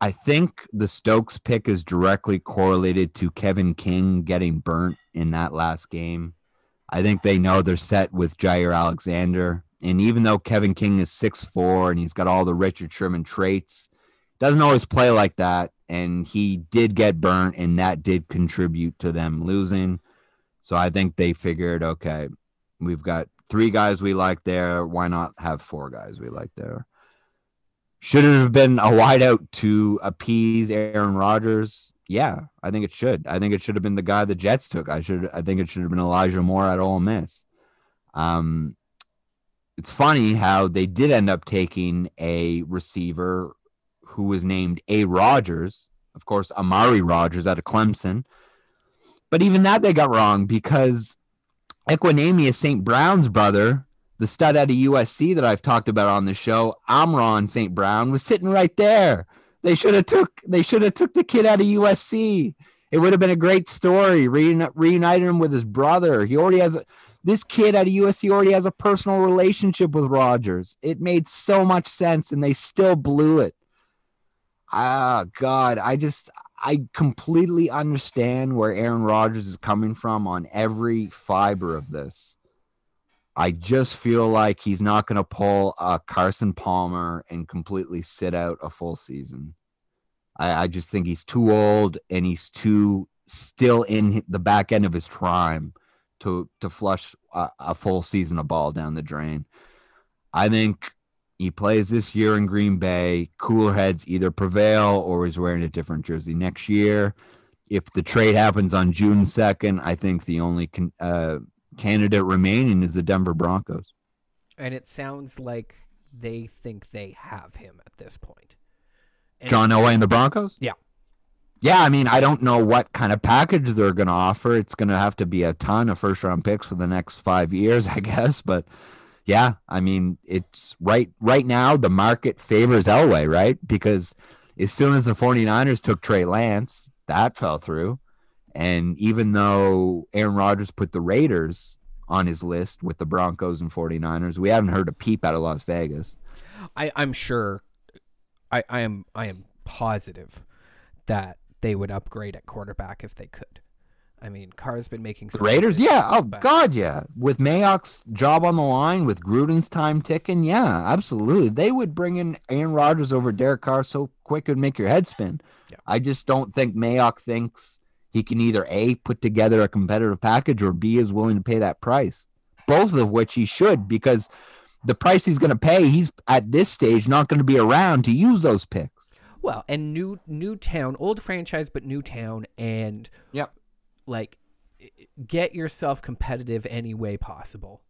I think the Stokes pick is directly correlated to Kevin King getting burnt in that last game. I think they know they're set with Jaire Alexander. And even though Kevin King is 6'4 and he's got all the Richard Sherman traits, doesn't always play like that. And he did get burnt, and that did contribute to them losing. So I think they figured, okay, we've got three guys we like there. Why not have four guys we like there? Should it have been a wideout to appease Aaron Rodgers? Yeah, I think it should. I think it should have been the guy the Jets took. I should. I think it should have been Elijah Moore at Ole Miss. Um, it's funny how they did end up taking a receiver who was named A. Rodgers, of course, Amari Rodgers out of Clemson. But even that they got wrong because Equanimeous St. Brown's brother, the stud out of USC that I've talked about on the show, Amon-Ra St. Brown, was sitting right there. They should have took they should have took the kid out of USC. It would have been a great story. Reuni- reunited him with his brother. He already has a, this kid out of USC already has a personal relationship with Rodgers. It made so much sense, and they still blew it. Ah, God, I just I completely understand where Aaron Rodgers is coming from on every fiber of this. I just feel like he's not going to pull a Carson Palmer and completely sit out a full season. I, I just think he's too old and he's too still in the back end of his prime to to flush a, a full season of ball down the drain. I think he plays this year in Green Bay. Cooler heads either prevail or he's wearing a different jersey next year. If the trade happens on June 2nd, I think the only con- uh, candidate remaining is the Denver Broncos. And it sounds like they think they have him at this point. And John Elway and the Broncos? Yeah. Yeah, I mean, I don't know what kind of package they're going to offer. It's going to have to be a ton of first round picks for the next five years, [LAUGHS] I guess. But yeah, I mean, it's right right now the market favors Elway, right? Because as soon as the 49ers took Trey Lance, that fell through. And even though Aaron Rodgers put the Raiders on his list with the Broncos and 49ers, we haven't heard a peep out of Las Vegas. I, I'm sure I, I am I am positive that they would upgrade at quarterback if they could. I mean, Carr's been making some Raiders, yeah. Oh but- God, yeah. With Mayock's job on the line, with Gruden's time ticking, yeah, absolutely. They would bring in Aaron Rodgers over Derek Carr so quick it would make your head spin. Yeah. I just don't think Mayock thinks he can either a put together a competitive package or b is willing to pay that price. Both of which he should because the price he's going to pay, he's at this stage not going to be around to use those picks. Well, and new new town, old franchise, but new town, and Yep. like get yourself competitive any way possible.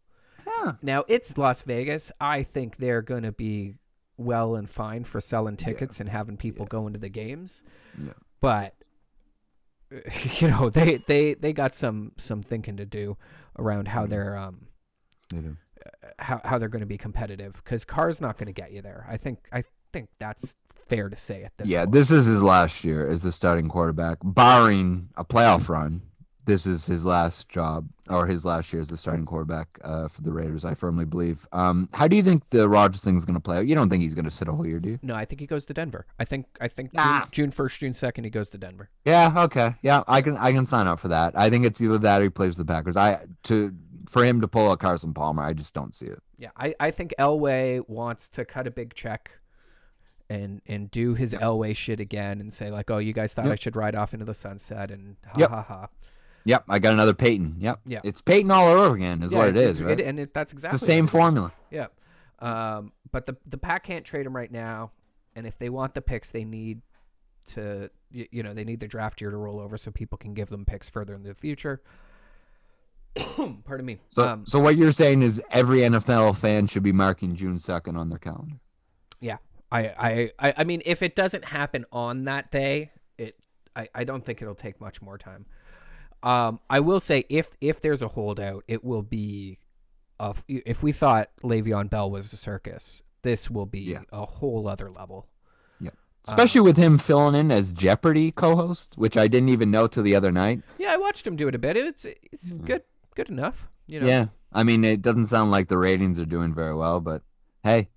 Yeah. Now it's Las Vegas. I think they're going to be well and fine for selling tickets and having people going to the games. Yeah. But [LAUGHS] you know they they they got some some thinking to do around how Mm-hmm. they're um do. how how they're going to be competitive because Carr's not going to get you there. I think I think that's fair to say at this. yeah, point. this is his last year as the starting quarterback, barring a playoff run. This is his last job or his last year as the starting quarterback uh, for the Raiders. I firmly believe. Um, how do you think the Rodgers thing is going to play out? You don't think he's going to sit a whole year, do you? No, I think he goes to Denver. I think I think Nah. June, first, June second, he goes to Denver. Yeah. Okay. Yeah, I can. I can sign up for that. I think it's either that or he plays the Packers. I to for him to pull a Carson Palmer, I just don't see it. Yeah, I, I think Elway wants to cut a big check and and do his Elway shit again and say like, oh, you guys thought I should ride off into the sunset and ha Yep. ha ha. Yep, I got another Peyton. Yep. Yeah. It's Peyton all over again, is Yeah, what it it's- is, right? and it, that's exactly it's the same formula. Yeah. Um, but the the pack can't trade him right now, and if they want the picks, they need to you, you know they need the draft year to roll over so people can give them picks further in the future. [COUGHS] Pardon me. So, um, so what you're saying is every NFL fan should be marking June second on their calendar. Yeah, I, I, I, I mean, if it doesn't happen on that day, it, I, I don't think it'll take much more time. Um, I will say if if there's a holdout, it will be, of if we thought Le'Veon Bell was a circus, this will be Yeah. a whole other level. Yeah, Especially with him filling in as Jeopardy co-host, which I didn't even know till the other night. Yeah, I watched him do it a bit. It's it's good good enough. You know, Yeah, I mean, it doesn't sound like the ratings are doing very well, but hey,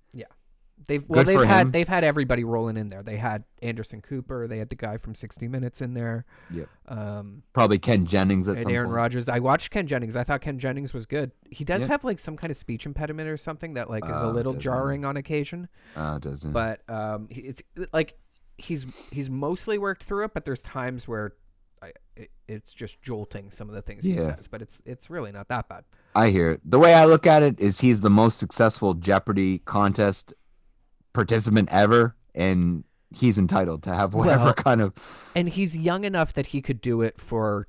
they've well good they've had him. they've had everybody rolling in there. They had Anderson Cooper. They had the guy from 60 Minutes in there. Yep. Um, probably Ken Jennings at and Aaron. Rodgers. I watched Ken Jennings. I thought Ken Jennings was good. He does Yeah. have like some kind of speech impediment or something that like is a Oh, little jarring on occasion. Uh, doesn't. But um, it's like he's he's mostly worked through it, but there's times where I, it, it's just jolting some of the things he says. But it's it's really not that bad. I hear it. The way I look at it is he's the most successful Jeopardy contest participant ever, and he's entitled to have whatever Well, kind of And he's young enough that he could do it for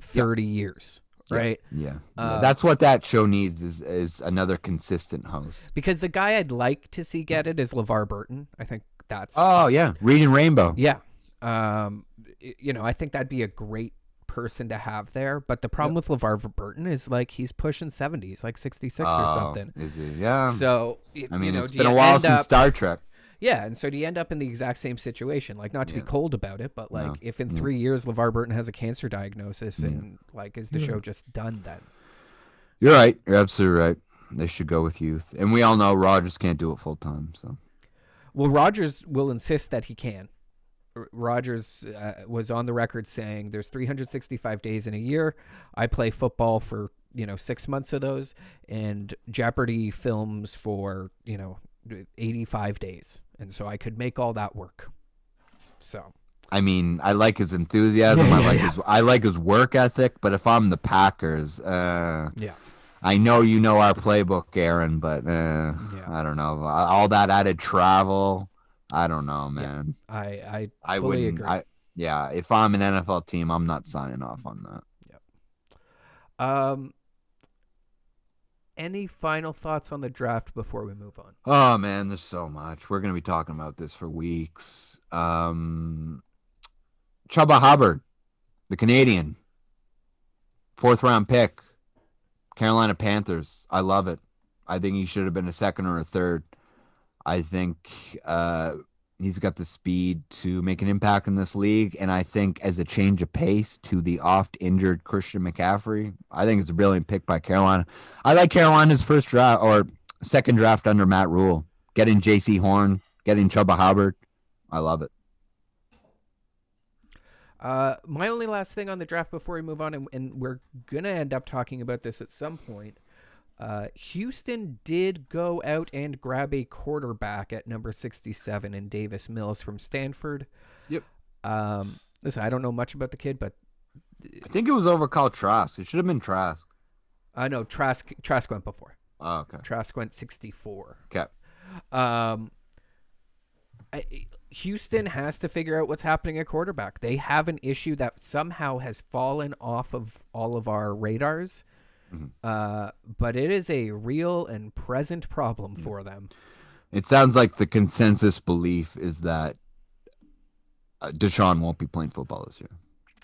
30 years, right? yeah. yeah. Uh, That's what that show needs is is another consistent host. Because the guy I'd like to see get it is LeVar Burton. I think that's Oh yeah, Reading Rainbow. Yeah. Um, you know, I think that'd be a great person to have there. But the problem with LeVar Burton is like he's pushing 70. He's like 66 or Oh, something. Is he? Yeah. So, I mean, you know, it's been a while since up- Star Trek. Yeah, and so do you end up in the exact same situation? Like, not to Yeah. be cold about it, but like, No, if in yeah. three years LeVar Burton has a cancer diagnosis, Yeah. and mm-hmm. like, is the show just done then? You're right. You're absolutely right. They should go with youth, and we all know Rodgers can't do it full time. So Well, Rodgers will insist that he can. Rodgers uh, was on the record saying there's 365 days in a year. I play football for, you know, 6 months of those and Jeopardy films for, you know, 85 days. And so I could make all that work. So, I mean, I like his enthusiasm. [LAUGHS] Yeah, I like yeah. his I like his work ethic. But if I'm the Packers, uh, yeah. I know you know our playbook, Aaron. But uh, Yeah. I don't know. All that added travel. I don't know, man. I I, I fully wouldn't. agree. I yeah. If I'm an NFL team, I'm not signing off on that. Yep. Um any final thoughts on the draft before we move on? Oh man, there's so much. We're gonna be talking about this for weeks. Um, Chuba Hubbard, the Canadian, fourth round pick, Carolina Panthers. I love it. I think he should have been a second or a third. I think uh, he's got the speed to make an impact in this league, and I think as a change of pace to the oft injured Christian McCaffrey, I think it's a brilliant pick by Carolina. I like Carolina's first draft or second draft under Matt Rhule, getting Jaycee Horn, getting Chuba Hubbard. I love it. Uh, my only last thing on the draft before we move on, and, and we're gonna end up talking about this at some point. Uh, Houston did go out and grab a quarterback at number 67 in Davis Mills from Stanford. Yep. Um, listen, I don't know much about the kid, but I think it was over Kyle Trask. It should have been Trask. I know Trask Trask went before. Oh, okay. Trask went 64. Okay. Um, I, Houston has to figure out what's happening at quarterback. They have an issue that somehow has fallen off of all of our radars, uh, but it is a real and present problem for them. It sounds like the consensus belief is that uh, Deshaun won't be playing football this year.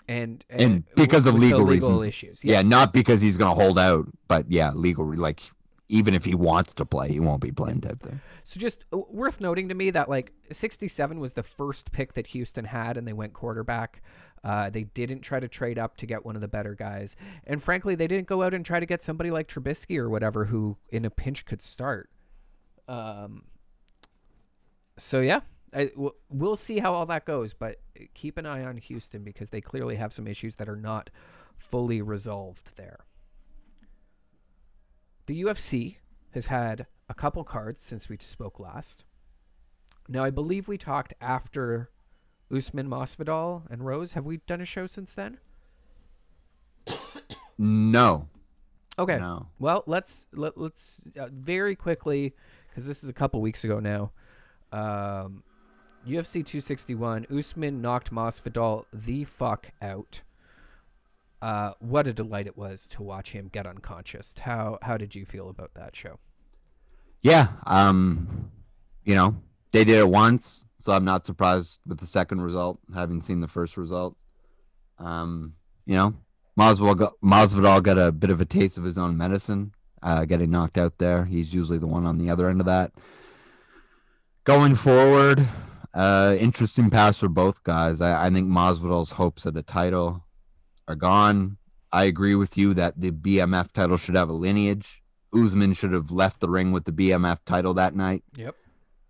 And And because of legal legal reasons. issues, Yeah. not because he's going to hold out, but yeah, legal like even if he wants to play, he won't be playing type thing. So just uh, worth noting to me that like 67 was the first pick that Houston had, and they went quarterback. Uh, they didn't try to trade up to get one of the better guys, and frankly, they didn't go out and try to get somebody like Trubisky or whatever who, in a pinch, could start. Um. So yeah, I, we'll, we'll see how all that goes, but keep an eye on Houston because they clearly have some issues that are not fully resolved there. The UFC has had a couple cards since we spoke last. Now, I believe we talked after Usman Masvidal and Rose. Have we done a show since then? No. Okay. No. Well, let's let, let's uh, very quickly because this is a couple weeks ago now. Um, UFC 261. Usman knocked Masvidal the fuck out. Uh, what a delight it was to watch him get unconscious. How how did you feel about that show? Yeah. Um, you know, they did it once, so I'm not surprised with the second result, having seen the first result. Um, you know, Masvidal got, Masvidal got a bit of a taste of his own medicine, uh, getting knocked out there. He's usually the one on the other end of that. Going forward, uh, interesting pass for both guys. I, I think Masvidal's hopes at a title are gone. I agree with you that the BMF title should have a lineage. Usman should have left the ring with the BMF title that night. Yep.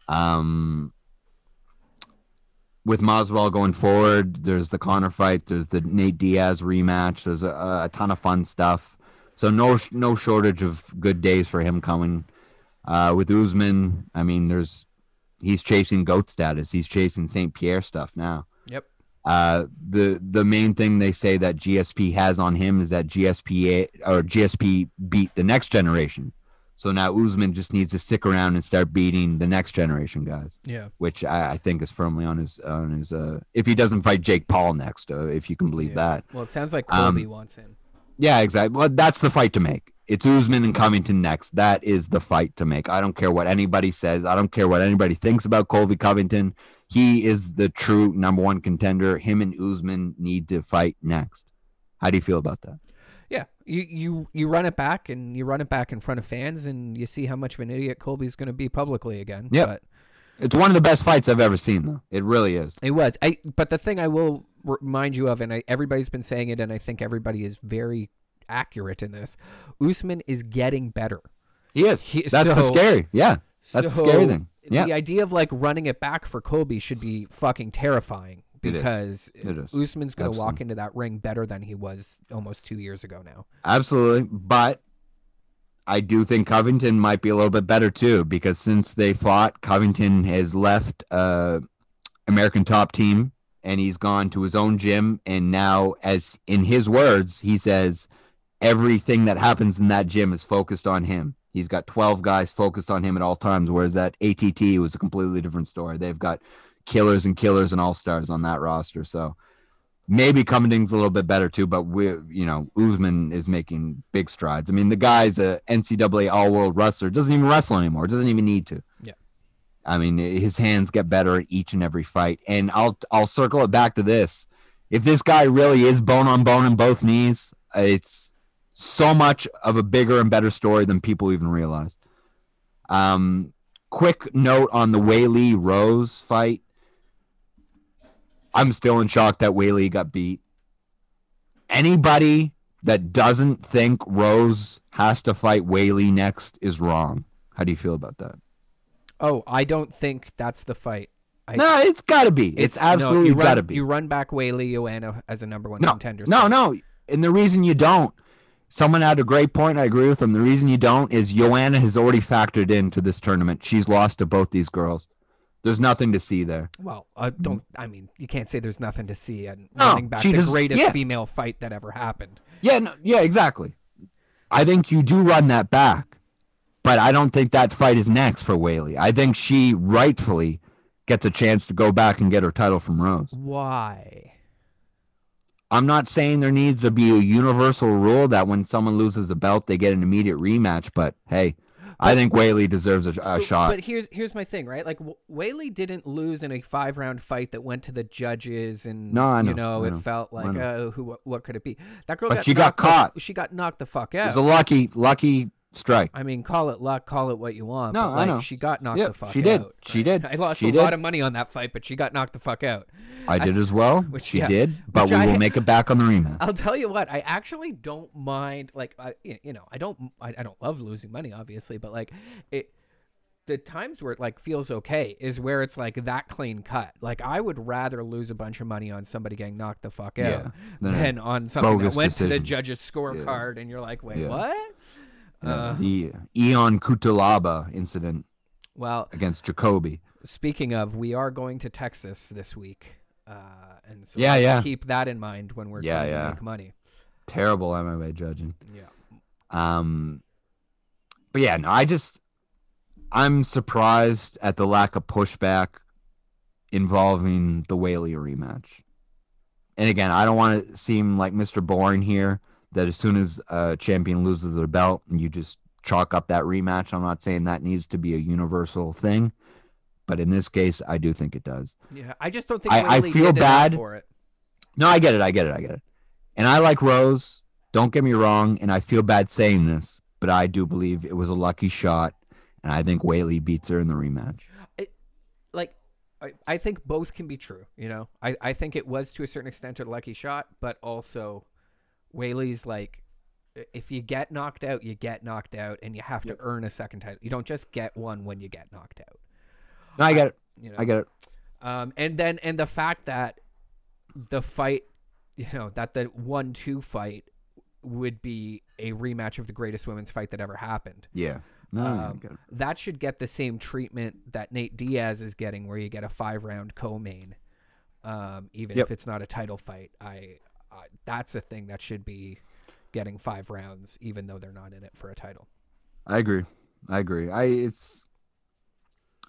Um, with Masvidal going forward, there's the Conor fight, there's the Nate Diaz rematch, there's a, a ton of fun stuff. So no no shortage of good days for him coming. Uh, with Usman, I mean, there's he's chasing goat status. He's chasing St. Pierre stuff now. Yep. Uh, the the main thing they say that GSP has on him is that GSP or GSP beat the next generation. So now Usman just needs to stick around and start beating the next generation guys, Yeah. which I, I think is firmly on his on his. Uh, if he doesn't fight Jake Paul next, uh, if you can believe Yeah. that. Well, it sounds like Um, Colby wants him. Yeah, exactly. Well, that's the fight to make. It's Usman and Covington next. That is the fight to make. I don't care what anybody says. I don't care what anybody thinks about Colby Covington. He is the true number one contender. Him and Usman need to fight next. How do you feel about that? Yeah, you you you run it back and you run it back in front of fans, and you see how much of an idiot Colby's going to be publicly again. Yep. But It's one of the best fights I've ever seen, though. It really is. it was. I. But the thing I will remind you of, and I, everybody's been saying it, and I think everybody is very accurate in this. Usman is getting better. He is. He- That's the scary. Yeah, that's the scary thing. Yeah, The idea of like running it back for Colby should be fucking terrifying It is. because It is. Usman's going to walk into that ring better than he was almost two years ago now. absolutely. But I do think Covington might be a little bit better too, because since they fought, Covington has left uh, American Top Team and he's gone to his own gym. And now, as in his words, he says everything that happens in that gym is focused on him. He's got 12 guys focused on him at all times, whereas at ATT was a completely different story. They've got killers and killers and all stars on that roster. So maybe Cummings a little bit better too, but we, you know, Usman is making big strides. I mean, the guy's a NCAA All World wrestler. Doesn't even wrestle anymore. Doesn't even need to. Yeah. I mean, his hands get better at each and every fight. And I'll I'll circle it back to this. If this guy really is bone on bone in both knees, it's so much of a bigger and better story than people even realize. Um, quick note on the Weili Rose fight. I'm still in shock that Weili got beat. Anybody that doesn't think Rose has to fight Weili next is wrong. How do you feel about that? Oh, I don't think that's the fight. I, no, it's got to be. It's, no, absolutely run- got to be. You run back Weili Joanna as a number one no, contender. no, so- no. And the reason you don't, someone had a great point. I agree with them. The reason you don't is Joanna has already factored into this tournament. She's lost to both these girls. There's nothing to see there. Well, I don't. I mean, you can't say there's nothing to see and No, running back the does- greatest yeah. female fight that ever happened. Yeah, no, yeah, exactly. I think you do run that back, but I don't think that fight is next for Weili. I think she rightfully gets a chance to go back and get her title from Rose. Why? I'm not saying there needs to be a universal rule that when someone loses a belt, they get an immediate rematch. But hey, I think Weili deserves a, a So- shot. But here's here's my thing, right? Like Weili didn't lose in a five round fight that went to the judges, and No, I you know, know it know, felt like, know. uh, who what, what could it be? That girl But got she got the caught. she got knocked the fuck out. it was a lucky, lucky strike. I mean, call it luck, call it what you want. No, but I know. She got knocked Yeah, the fuck out. she did. out. She did. I lost She a did. lot of money on that fight, but she got knocked the fuck out. I did That's- as well. [LAUGHS] which- she yeah. did, but Which we I- will make it back on the rematch. I'll tell you what, I actually don't mind. Like, I, you know, I don't, I, I don't love losing money, obviously, but like, it, the times where it like feels okay is where it's like that clean cut. Like, I would rather lose a bunch of money on somebody getting knocked the fuck out Yeah, than on something that went to the judge's scorecard, and you're like, wait, Yeah. what? Uh, the Ion Cutelaba incident well, against Jacoby. speaking of, we are going to Texas this week, uh, and so Yeah, yeah. keep that in mind when we're Yeah, trying yeah. to make money. Terrible MMA judging. Yeah. Um, but yeah, no, I just I'm surprised at the lack of pushback involving the Weili rematch. And again, I don't want to seem like Mr. Boring here. That as soon as a champion loses their belt, you just chalk up that rematch. I'm not saying that needs to be a universal thing, but in this case, I do think it does. Yeah, I just don't think I- I feel bad. for it. No, I get it. I get it. I get it. And I like Rose. Don't get me wrong. And I feel bad saying this, but I do believe it was a lucky shot. And I think Weili beats her in the rematch. like I, I think both can be true you know I, I think it was to a certain extent a lucky shot but also Weili's like if you get knocked out you get knocked out and you have to earn a second title you don't just get one when you get knocked out No, I get it. you know I get it. um and then and the fact that the fight you know that the one two fight would be a rematch of the greatest women's fight that ever happened Yeah. No, um, that should get the same treatment that Nate Diaz is getting, where you get a five round co-main, um, even Yep. if it's not a title fight. I, I that's a thing that should be getting five rounds, even though they're not in it for a title. I agree. I agree. I it's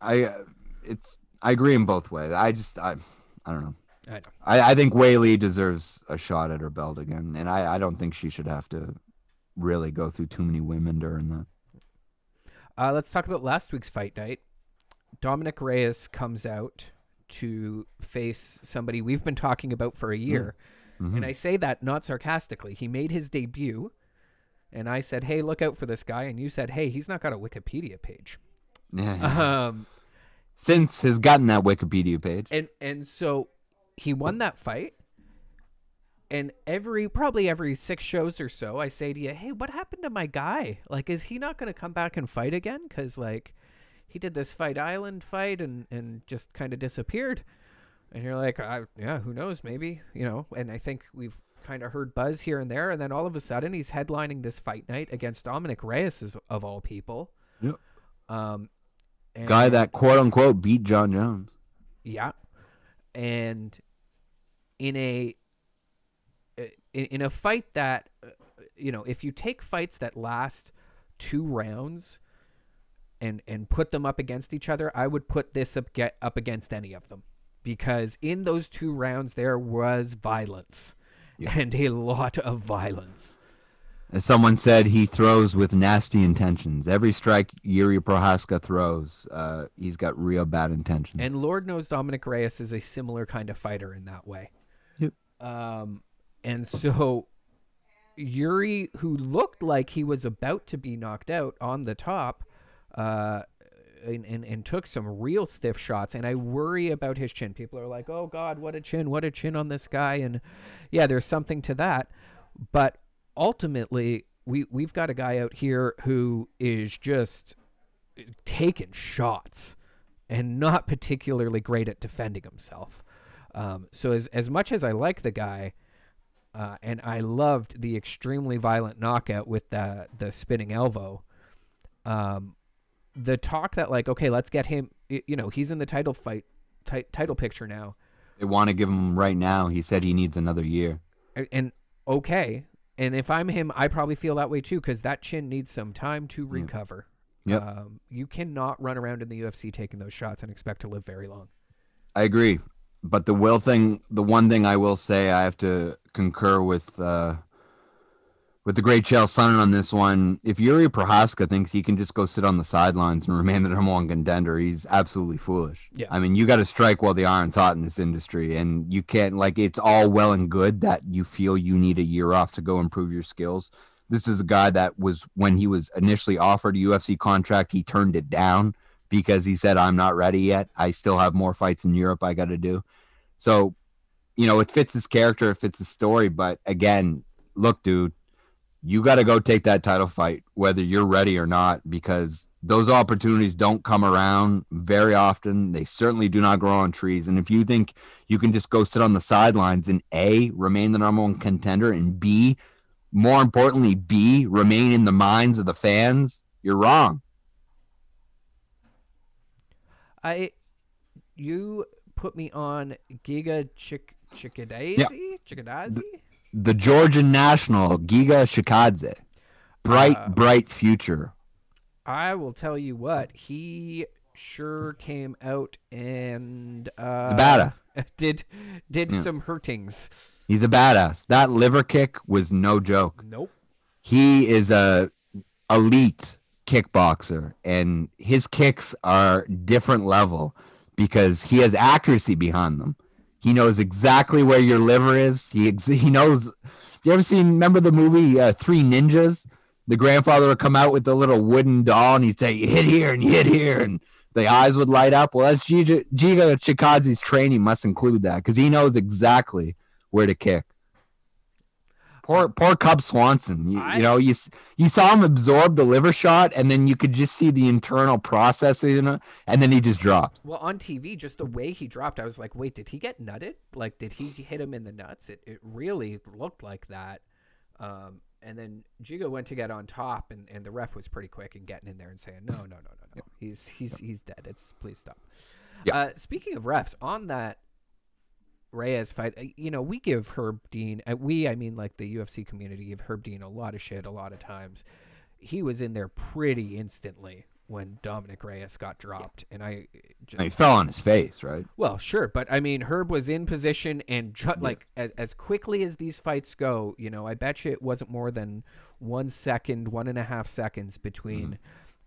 I uh, it's I agree in both ways. I just I I don't know. I know. I, I think Weili deserves a shot at her belt again, and I, I don't think she should have to really go through too many women during that. Uh, let's talk about last week's fight night. Dominick Reyes comes out to face somebody we've been talking about for a year. Mhm. And I say that not sarcastically. He made his debut, and I said, hey, look out for this guy. And you said, hey, he's not got a Wikipedia page. Yeah. Um, Since has gotten that Wikipedia page. and and so he won that fight and every probably every six shows or so i say to you hey what happened to my guy like is he not going to come back and fight again because like he did this fight island fight and and just kind of disappeared and you're like I, yeah who knows maybe you know and i think we've kind of heard buzz here and there and then all of a sudden he's headlining this fight night against dominic reyes of- all people Yep. um Guy that quote unquote beat Jon Jones. yeah. And in a in, in a fight that uh, you know, if you take fights that last two rounds and and put them up against each other, I would put this up get up against any of them because in those two rounds there was violence Yeah. and a lot of violence. As someone said, he throws with nasty intentions. Every strike Jiri Prochazka throws, uh, he's got real bad intentions. And Lord knows Dominick Reyes is a similar kind of fighter in that way. Yep. Um, and so Yuri, who looked like he was about to be knocked out on the top, uh, and, and, and took some real stiff shots. And I worry about his chin. People are like, oh, God, what a chin. What a chin on this guy. And yeah, there's something to that. But ultimately, we, we've got a guy out here who is just taking shots and not particularly great at defending himself. Um, so as as much as I like the guy, uh, and I loved the extremely violent knockout with the the spinning elbow. Um, the talk that like okay, let's get him. You know, he's in the title fight, t- title picture now. They want to give him right now. He said he needs another year. And okay, and if I'm him, I probably feel that way too because that chin needs some time to recover. Yep. Um, you cannot run around in the UFC taking those shots and expect to live very long. I agree, but the will thing, the one thing I will say, I have to concur with uh, with the great Chael Sonnen on this one. If Jiri Prochazka thinks he can just go sit on the sidelines and [LAUGHS] remain the number one contender, he's absolutely foolish. Yeah. I mean, you got to strike while the iron's hot in this industry, and you can't like it's all well and good that you feel you need a year off to go improve your skills. This is a guy that was when he was initially offered a UFC contract, he turned it down because he said, "I'm not ready yet. I still have more fights in Europe I got to do." So, you know, it fits his character, it fits his story. But again, look, dude, you got to go take that title fight, whether you're ready or not, because those opportunities don't come around very often. They certainly do not grow on trees. And if you think you can just go sit on the sidelines and A, remain the number one contender, and B, more importantly, B, remain in the minds of the fans, you're wrong. I, you put me on Giga Chick Chickadazy Yeah. Chickadazy. The Georgian national, Giga Chikadze. Bright, Uh, bright future. I will tell you what he sure came out and uh, He's a badass. [LAUGHS] did did Yeah. some hurtings. He's a badass. That liver kick was no joke. Nope. he is a elite kickboxer and his kicks are different level because he has accuracy behind them he knows exactly where your liver is. He ex- he knows you ever seen remember the movie uh, three ninjas? The grandfather would come out with the little wooden doll and he'd say you hit here and you hit here and the eyes would light up. Well that's giga, giga chikadze's training must include that because he knows exactly where to kick Poor, poor Cub Swanson. You, I- you know, you you saw him absorb the liver shot, and then you could just see the internal processing, and then he just drops. Well, on TV, just the way he dropped, I was like, wait, did he get nutted? Like, did he hit him in the nuts? It, it really looked like that. Um, and then Jigo went to get on top, and, and the ref was pretty quick in getting in there and saying, no, no, no, no, no. [LAUGHS] He's he's he's dead. It's please stop. Yeah. Uh, speaking of refs, on that Reyes fight, uh, you know, we give Herb Dean, uh, we, I mean, like the UFC community, give Herb Dean a lot of shit a lot of times. He was in there pretty instantly when Dominick Reyes got dropped, and I just, And he fell on his face, right? well, sure, but I mean, Herb was in position and ju- like as as quickly as these fights go, you know, I bet you it wasn't more than one second, one and a half seconds between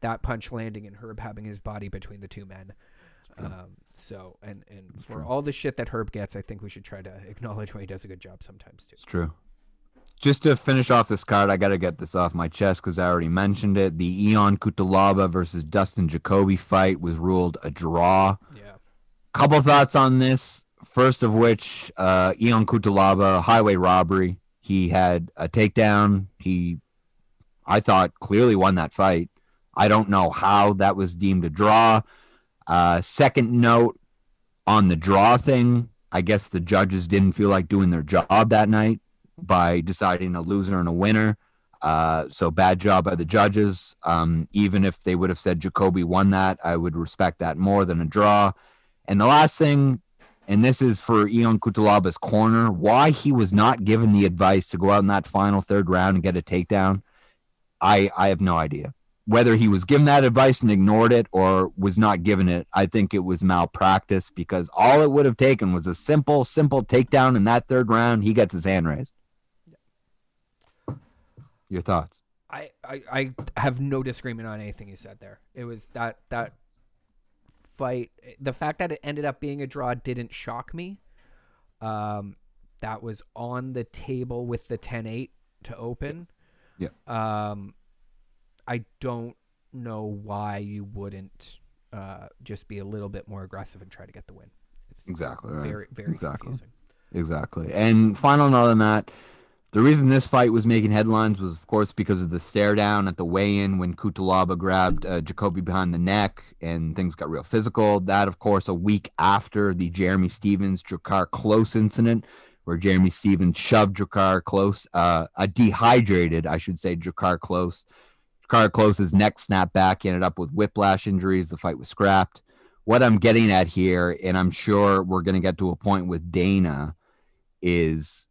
that punch landing and Herb having his body between the two men. Um, so, and and for all the shit that Herb gets, I think we should try to acknowledge when he does a good job sometimes too. It's true. Just to finish off this card, I got to get this off my chest because I already mentioned it. The Ion Cutelaba versus Dustin Jacoby fight was ruled a draw. Yeah, Couple thoughts on this. First of which, uh, Ion Cutelaba, highway robbery. He had a takedown. He, I thought, clearly won that fight. I don't know how that was deemed a draw. Uh, second note on the draw thing, I guess the judges didn't feel like doing their job that night by deciding a loser and a winner. Uh, so bad job by the judges. Um, even if they would have said Jacoby won that, I would respect that more than a draw. And the last thing, and this is for Ion Cutelaba's corner, why he was not given the advice to go out in that final third round and get a takedown, I I have no idea. Whether he was given that advice and ignored it or was not given it, I think it was malpractice because all it would have taken was a simple, simple takedown in that third round. He gets his hand raised. Your thoughts? I, I I have no disagreement on anything you said there. It was that that fight. The fact that it ended up being a draw didn't shock me. Um, that was on the table with the 10-8 to open. Yeah. Um, I don't know why you wouldn't uh just be a little bit more aggressive and try to get the win. It's Exactly. Right. very very Exactly. confusing. Exactly. And final note on that, The reason this fight was making headlines was, of course, because of the stare down at the weigh-in when Cutelaba grabbed uh, Jacoby behind the neck and things got real physical. That, of course, a week after the Jeremy Stephens Drakkar Klose incident, where Jeremy Stephens shoved Drakkar Klose, uh, a dehydrated, I should say, Drakkar Klose. Drakkar Klose's neck snapped back. He ended up with whiplash injuries. The fight was scrapped. What I'm getting at here, and I'm sure we're going to get to a point with Dana, is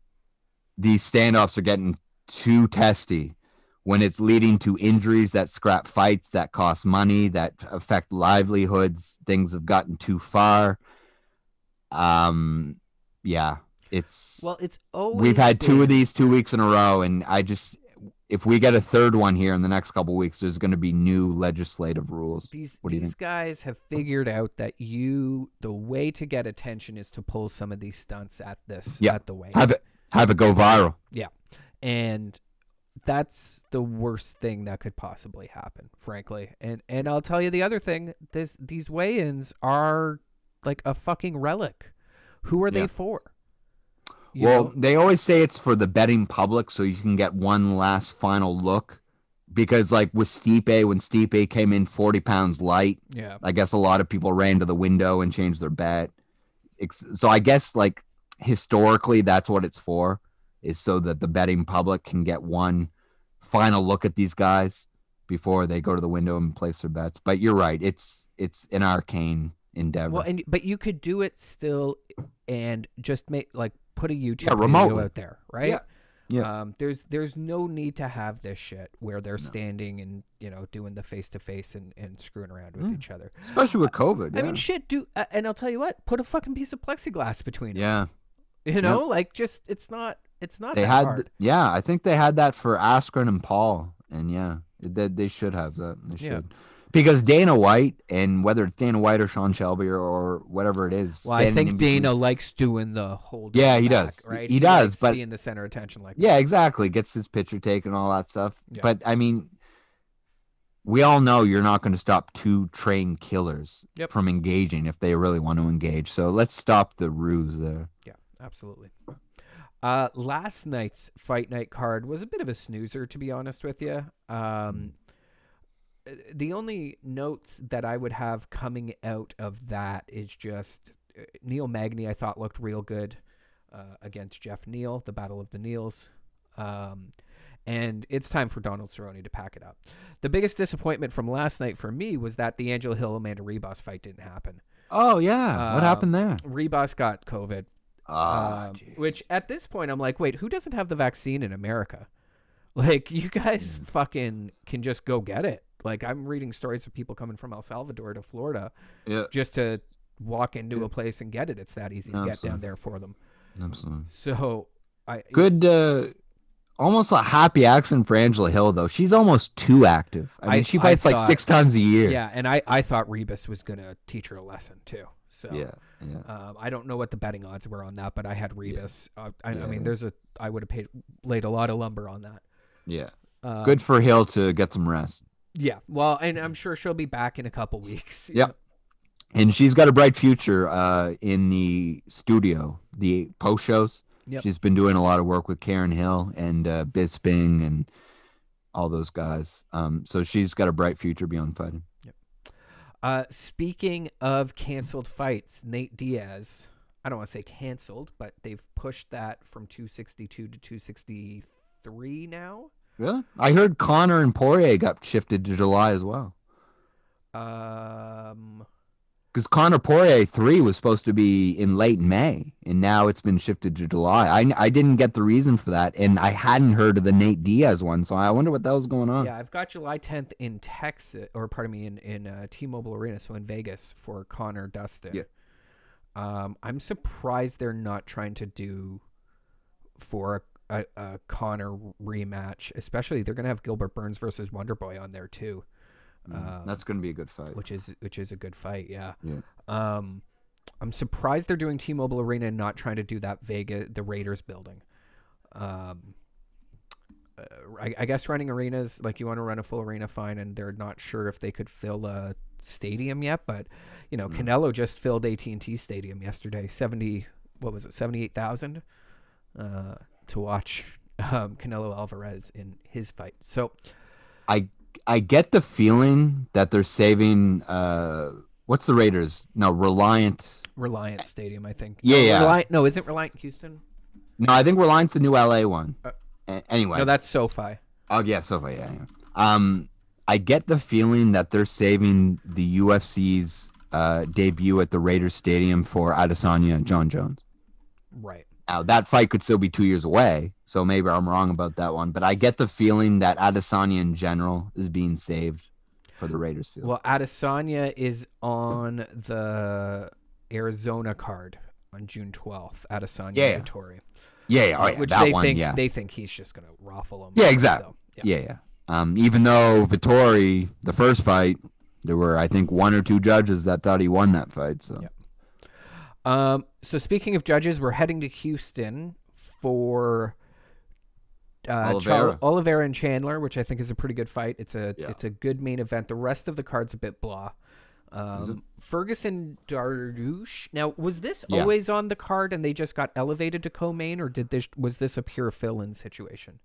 these standoffs are getting too testy when it's leading to injuries that scrap fights that cost money that affect livelihoods things have gotten too far um yeah it's Well, it's always we've had two of these two weeks in a row and i just if we get a third one here in the next couple weeks there's going to be new legislative rules These What do you these guys have figured out that you the way to get attention is to pull some of these stunts at this Yeah. at the way. have it have it go viral Yeah. And that's the worst thing that could possibly happen, frankly. And and I'll tell you the other thing, this these weigh-ins are like a fucking relic. Who are Yeah. they for? Well, know? they always say it's for the betting public, so you can get one last final look. Because, like with Stipe, when Stipe came in 40 pounds light, yeah. I guess a lot of people ran to the window and changed their bet. So I guess, like historically, that's what it's for, is so that the betting public can get one final look at these guys before they go to the window and place their bets. But you're right; it's it's an arcane endeavor. Well, and but you could do it still and just make like put a YouTube Yeah, video remotely. out there, right? Yeah. Yeah. Um, there's there's no need to have this shit where they're standing and you know doing the face to face and and screwing around with each other. Especially with COVID. I yeah. mean, shit, do uh, and I'll tell you what, put a fucking piece of plexiglass between them. yeah. You know, like just it's not it's not they had hard. yeah i think they had that for askren and paul and yeah they, they should have that they Yeah. Because dana white and whether it's dana white or sean shelby or, or whatever it is well, I think Dana likes doing the whole. Yeah, he back, does. Right, He does, likes but- being the center attention like yeah exactly gets his picture taken all that stuff Yeah. but i mean we all know you're not going to stop two trained killers Yep. from engaging if they really want to engage so let's stop the ruse there Yeah, absolutely. Uh, last night's fight night card was a bit of a snoozer, to be honest with you. Um, the only notes that I would have coming out of that is just uh, Neil Magny. I thought looked real good uh, against Jeff Neal, the Battle of the Neils. Um, and it's time for Donald Cerrone to pack it up. The biggest disappointment from last night for me was that the Angela Hill Amanda Ribas fight didn't happen. oh yeah what Uh, happened there Ribas got COVID, Ah, um, which at this point I'm like, wait, who doesn't have the vaccine in America? Like, you guys fucking can just go get it. Like, I'm reading stories of people coming from El Salvador to Florida yeah just to walk into Yeah. a place and get it. It's that easy to get down there for them. absolutely So, I good uh almost a happy accident for Angela Hill though. She's almost too active. I mean I- she I fights like six times a year. Yeah, and I I thought Ribas was gonna teach her a lesson too. So Yeah. Yeah. Um, I don't know what the betting odds were on that, but I had Ribas. Uh, I, I Yeah. mean, there's a I would have paid laid a lot of lumber on that. Yeah. Uh, Good for Hill to get some rest. Yeah. Well, and I'm sure she'll be back in a couple [LAUGHS] weeks. Yep. And she's got a bright future uh in the studio, the post shows. Yep. She's been doing a lot of work with Karen Hill and uh Bisping and all those guys. Um so she's got a bright future beyond fighting. Uh, speaking of canceled fights, Nate Diaz. I don't want to say canceled, but they've pushed that from 262 to 263 now. Really? I heard Conor and Poirier got shifted to July as well. Um, Because Conor Poirier three was supposed to be in late May, and now it's been shifted to July. I, I didn't get the reason for that, and I hadn't heard of the Nate Diaz one, so I wonder what that was going on. yeah, I've got July 10th in Texas, or pardon me, in in uh, T-Mobile Arena, so in Vegas for Conor Dustin. Yeah. Um, I'm surprised they're not trying to do for a, a, Conor rematch, especially they're gonna have Gilbert Burns versus Wonder Boy on there too. Mm, Um, That's going to be a good fight. which is which is a good fight. Yeah. Yeah. Um, I'm surprised they're doing T-Mobile Arena and not trying to do that Vegas, the Raiders building. Um, uh, I, I guess running arenas like you want to run a full arena, fine, and they're not sure if they could fill a stadium yet. But you know, Mm. Canelo just filled AT and T Stadium yesterday. Seventy, what was it, seventy eight thousand, uh, to watch um, Canelo Alvarez in his fight. So I I get the feeling that they're saving uh what's the Raiders? No, Reliant. Reliant Stadium, I think. Yeah, no, yeah. Reliant, no, isn't Reliant Houston? No, I think Reliant's the new LA one. Uh, A- anyway. No, that's SoFi. Oh yeah, so yeah, yeah. Um, I get the feeling that they're saving the UFC's uh, debut at the Raiders Stadium for Adesanya and Jon Jones. Right. Now that fight could still be two years away, so maybe I'm wrong about that one. But I get the feeling that Adesanya in general is being saved for the Raiders field. Well, Adesanya is on the Arizona card on June 12th. Adesanya Yeah. Vettori. yeah, yeah, oh, yeah, which that they one, think yeah, they think he's just gonna raffle him. Yeah, exactly. So, yeah, yeah. Um, even though Vettori, the first fight, there were I think one or two judges that thought he won that fight. So Yeah. Um, so speaking of judges, we're heading to Houston for uh, Oliveira. Char- Oliveira and Chandler, which I think is a pretty good fight. It's a Yeah. it's a good main event. The rest of the card's a bit blah. Um, Ferguson Dariush. Now, was this Yeah. always on the card and they just got elevated to co-main, or did this was this a pure fill-in situation?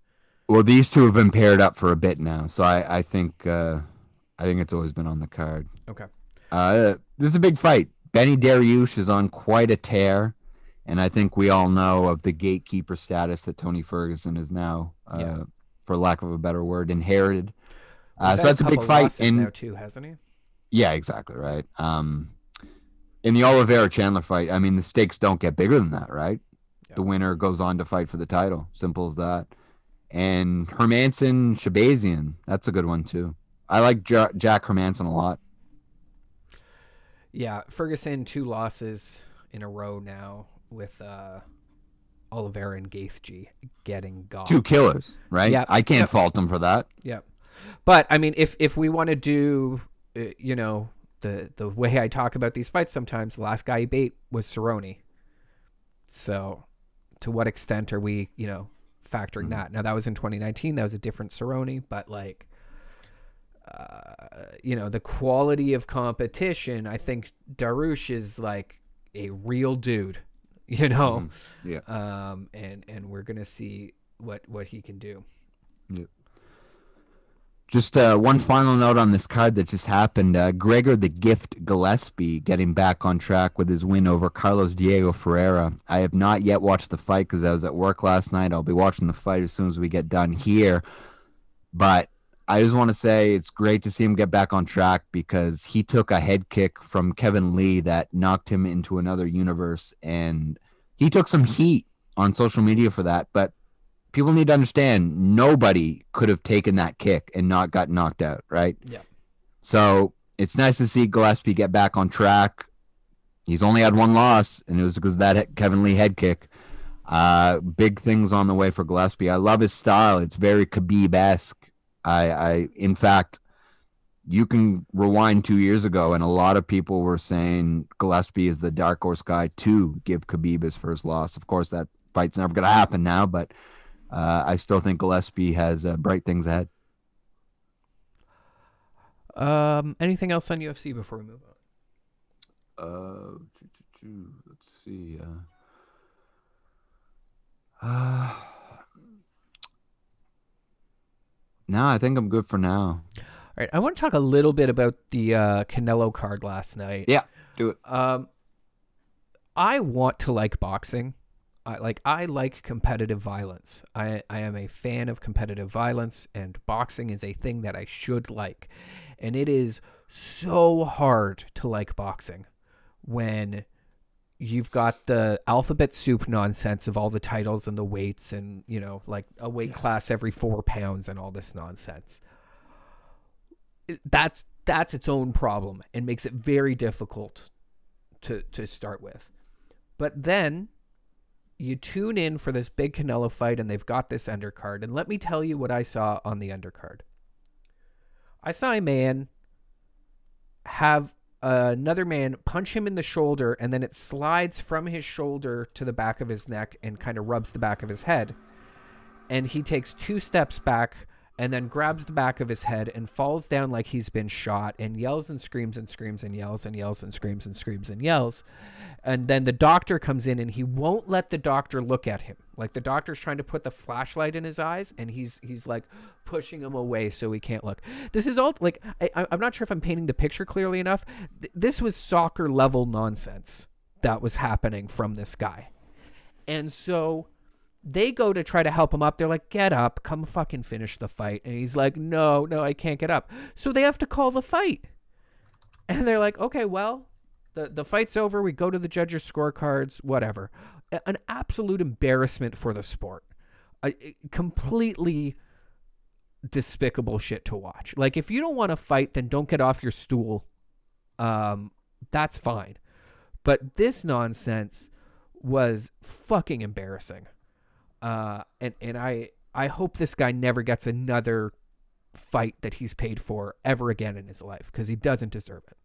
Well, these two have been paired up for a bit now, so I, I think uh, I think it's always been on the card. Okay. Uh, this is a big fight. Beneil Dariush is on quite a tear, and I think we all know of the gatekeeper status that Tony Ferguson is now, uh, Yeah. for lack of a better word, inherited. Uh, so that's a big fight. losses And too, hasn't he? yeah, exactly right. Um, in the Oliveira Chandler fight, I mean the stakes don't get bigger than that, right? Yeah. The winner goes on to fight for the title. Simple as that. And Hermansson Shahbazyan, that's a good one too. I like ja- Jack Hermansson a lot. Yeah, Ferguson two losses in a row now with uh, Oliveira and Gaethje getting gone. Two killers, right? Yeah. I can't Yep. fault them for that. Yeah, but I mean, if if we want to do, uh, you know, the the way I talk about these fights, sometimes the last guy he beat was Cerrone. So, to what extent are we, you know, factoring that? Now that was in 2019. That was a different Cerrone, but like. Uh, you know the quality of competition. I think Dariush is like a real dude. [LAUGHS] You know, Yeah. um, and and we're gonna see what what he can do. Yeah. Just uh, one final note on this card that just happened. Uh, Gregor the Gift Gillespie getting back on track with his win over Carlos Diego Ferreira. I have not yet watched the fight because I was at work last night. I'll be watching the fight as soon as we get done here. But I just want to say it's great to see him get back on track because he took a head kick from Kevin Lee that knocked him into another universe. And he took some heat on social media for that. But people need to understand nobody could have taken that kick and not got knocked out, right? Yeah. So it's nice to see Gillespie get back on track. He's only had one loss, and it was because of that Kevin Lee head kick. Uh, big things on the way for Gillespie. I love his style. It's very Khabib esque. I, I, in fact, you can rewind two years ago, and a lot of people were saying Gillespie is the dark horse guy to give Khabib his first loss. Of course, that fight's never going to happen now, but uh, I still think Gillespie has uh, bright things ahead. Um, anything else on UFC before we move on? Uh, let's see. Uh, uh, no, I think I'm good for now. All right, I want to talk a little bit about the uh, Canelo card last night. Yeah, do it. Um, I want to like boxing. I like I like competitive violence. I I am a fan of competitive violence, and boxing is a thing that I should like. And it is so hard to like boxing when you've got the alphabet soup nonsense of all the titles and the weights and you know like a weight class every four pounds and all this nonsense that's that's its own problem and makes it very difficult to to start with. But then you tune in for this big Canelo fight and they've got this undercard and let me tell you what I saw on the undercard. I saw a man have another man punch him in the shoulder and then it slides from his shoulder to the back of his neck and kind of rubs the back of his head. And he takes two steps back and then grabs the back of his head and falls down like he's been shot and yells and screams and screams and yells and yells and screams and screams and yells. And then the doctor comes in and he won't let the doctor look at him. Like the doctor's trying to put the flashlight in his eyes and he's he's like pushing him away so he can't look. This is all like I, I'm not sure if I'm painting the picture clearly enough. Th- this was soccer level nonsense that was happening from this guy. And so they go to try to help him up. They're like, get up, come fucking finish the fight. And he's like, no, no, I can't get up. So they have to call the fight. And they're like, okay, well, the, the fight's over. We go to the judges' scorecards, whatever. An absolute embarrassment for the sport. A, a completely despicable shit to watch. Like, if you don't want to fight, then don't get off your stool. Um, that's fine. But this nonsense was fucking embarrassing. Uh, and and I I hope this guy never gets another fight that he's paid for ever again in his life because he doesn't deserve it.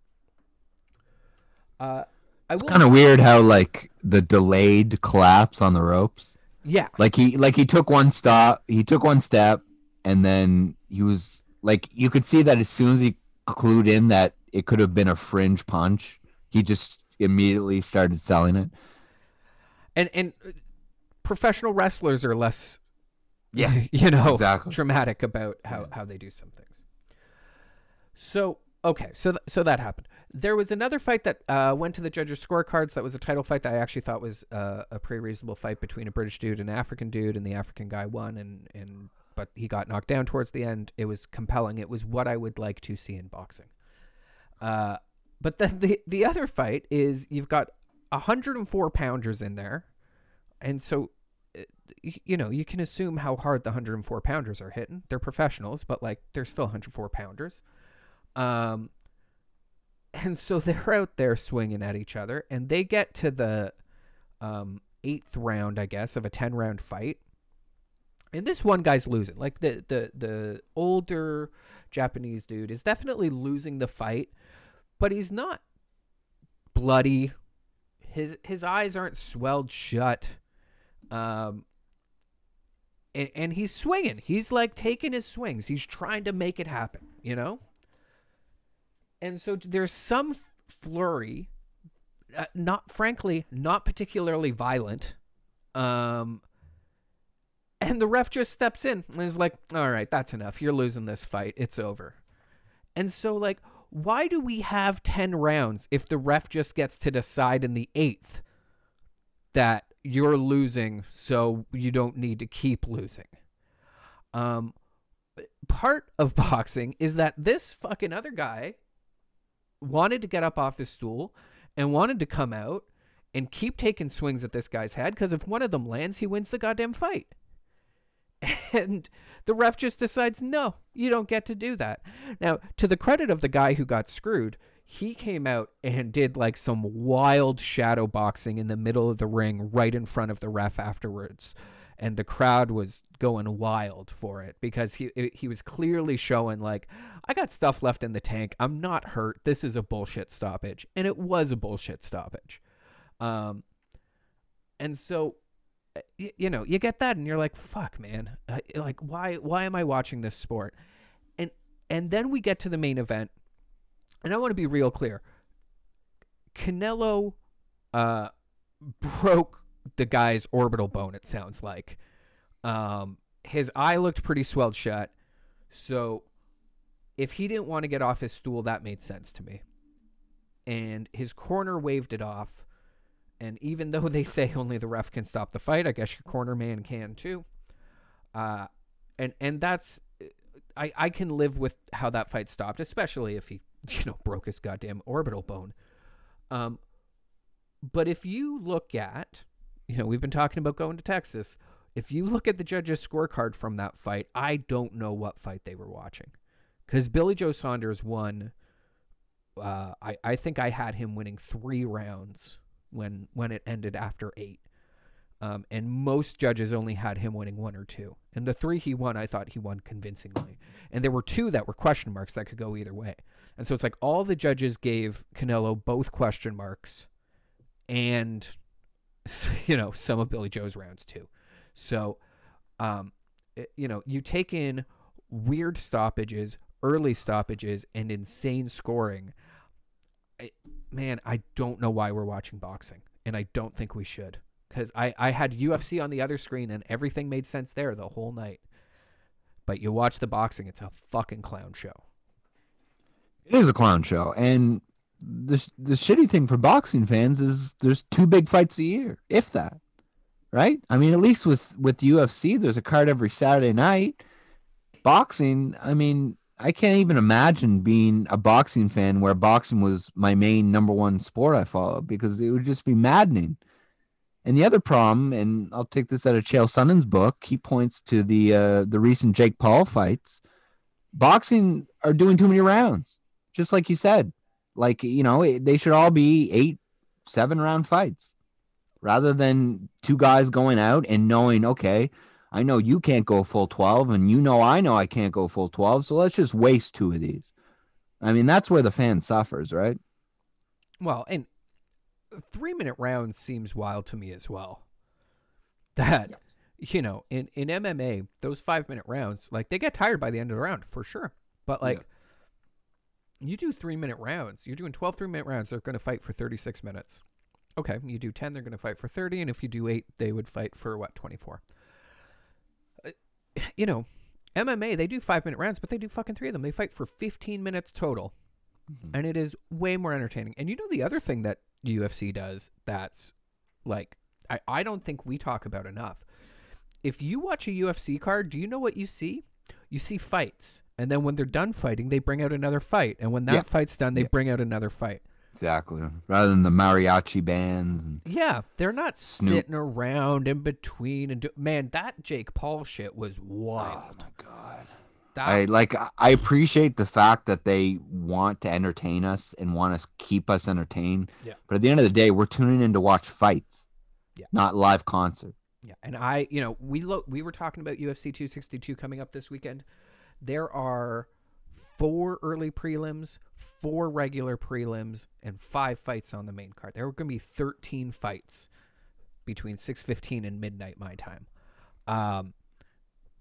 Uh, I will. Kind of weird how like the delayed collapse on the ropes. yeah, Like he like he took one stop, he took one step, and then he was like you could see that as soon as he clued in that it could have been a fringe punch, he just immediately started selling it. and and uh, professional wrestlers are less [LAUGHS] Yeah, you know exactly. dramatic about how how they do some things. So okay, so th- so that happened. There was another fight that uh, went to the judges' scorecards. That was a title fight that I actually thought was uh, a pretty reasonable fight between a British dude and an African dude, and the African guy won, and and but he got knocked down towards the end. It was compelling. It was what I would like to see in boxing. Uh, but then the the other fight is you've got 104 pounders in there, and so you know you can assume how hard the 104 pounders are hitting. They're professionals, but like they're still 104 pounders. Um, and so [LAUGHS] they're out there swinging at each other, and they get to the um, eighth round, I guess, of a 10 round fight. And this one guy's losing. Like the the the older Japanese dude is definitely losing the fight, but he's not bloody. His his eyes aren't swelled shut. Um and, and he's swinging. He's like taking his swings. He's trying to make it happen, you know? And so there's some flurry, uh, not frankly, not particularly violent. Um and the ref just steps in and is like, "All right, that's enough. You're losing this fight. It's over." And so like why do we have 10 rounds if the ref just gets to decide in the 8th that you're losing so you don't need to keep losing? Um part of [LAUGHS] boxing is that this fucking other guy wanted to get up off his stool and wanted to come out and keep taking swings at this guy's head because if one of them lands, he wins the goddamn fight. [LAUGHS] And the ref just decides, no, you don't get to do that. Now, to the credit of the guy who got screwed, he came out and did like some wild shadow boxing in the middle of the ring right in front of the ref afterwards. And the crowd was going wild for it because he he was clearly showing like I got stuff left in the tank. I'm not hurt. This is a bullshit stoppage. And it was a bullshit stoppage. Um and so you, you know, you get that and you're like, "Fuck, man. Uh, like why why am I watching this sport?" And and then we get to the main event. And I want to be real clear. Canelo uh broke the guy's orbital bone it sounds like. Um his eye looked pretty swelled shut. So if he didn't want to get off his stool, that made sense to me. And his corner waved it off. And even though they say only the ref can stop the fight, I guess your corner man can too. Uh, and and that's I I can live with how that fight stopped, especially if he [LAUGHS] you know broke his goddamn orbital bone. Um, but if you look at, you know, we've been talking about going to Texas. If you look at the judges' scorecard from that fight, I don't know what fight they were watching, because Billy Joe Saunders won. Uh, I I think I had him winning three rounds when when it ended after eight. Um, and most judges only had him winning one or two. And the three he won, I thought he won convincingly. And there were two that were question marks that could go either way. And so it's like all the judges gave Canelo both question marks and, [LAUGHS] you know, some of Billy Joe's rounds too. So, um, it- you know, you take in weird stoppages, early stoppages, and insane scoring. I, man, I don't know why we're watching boxing, and I don't think we should. Because I, I had UFC on the other screen, and everything made sense there the whole night. But you watch the boxing, it's a fucking clown show. It is a clown show, and the the shitty thing for boxing fans is there's two big fights a year, if that. Right? I mean, at least with with UFC, there's a card every Saturday night. Boxing, I mean, I can't even imagine being a boxing fan where boxing was my main number one sport I followed because it would just be maddening. And the other problem, and I'll take this out of Chael Sonnen's book, he points to the uh, the recent Jake Paul fights. Boxing are doing too many rounds, just like you said. Like you know, they should all be eight, seven round fights, rather than two guys going out and knowing, okay, I know you can't go full 12, and you know I know I can't go full 12, so let's just waste two of these. I mean, that's where the fan suffers, right? Well, and three minute rounds seems wild to me as well. That, you know, in, in MMA, those five minute rounds, like they get tired by the end of the round for sure. But like, yeah. You do three minute rounds, you're doing 12 three minute rounds, they're going to fight for 36 minutes. Okay, you do 10, they're going to fight for 30. And if you do eight, they would fight for what, 24? you know, MMA, they do five minute rounds, but they do fucking three of them. They fight for 15 minutes total. Mm-hmm. And it is way more entertaining. And you know, the other thing that UFC does that's like, I, I don't think we talk about enough. If you watch a UFC card, do you know what you see? You see fights. And then when they're done fighting, they bring out another fight. And when that yeah. fight's done, they yeah. bring out another fight. Exactly. Rather than the mariachi bands. And yeah, they're not Snoop. sitting around in between and do, man, that Jake Paul shit was wild. Oh my god. That, I like I appreciate the fact that they want to entertain us and want to keep us entertained. Yeah. But at the end of the day, we're tuning in to watch fights. Yeah. Not live concert. Yeah. And I, you know, we look we were talking about UFC 262 coming up this weekend. There are four early prelims, four regular prelims, and five fights on the main card. There were going to be 13 fights between 6:15 and midnight my time. Um,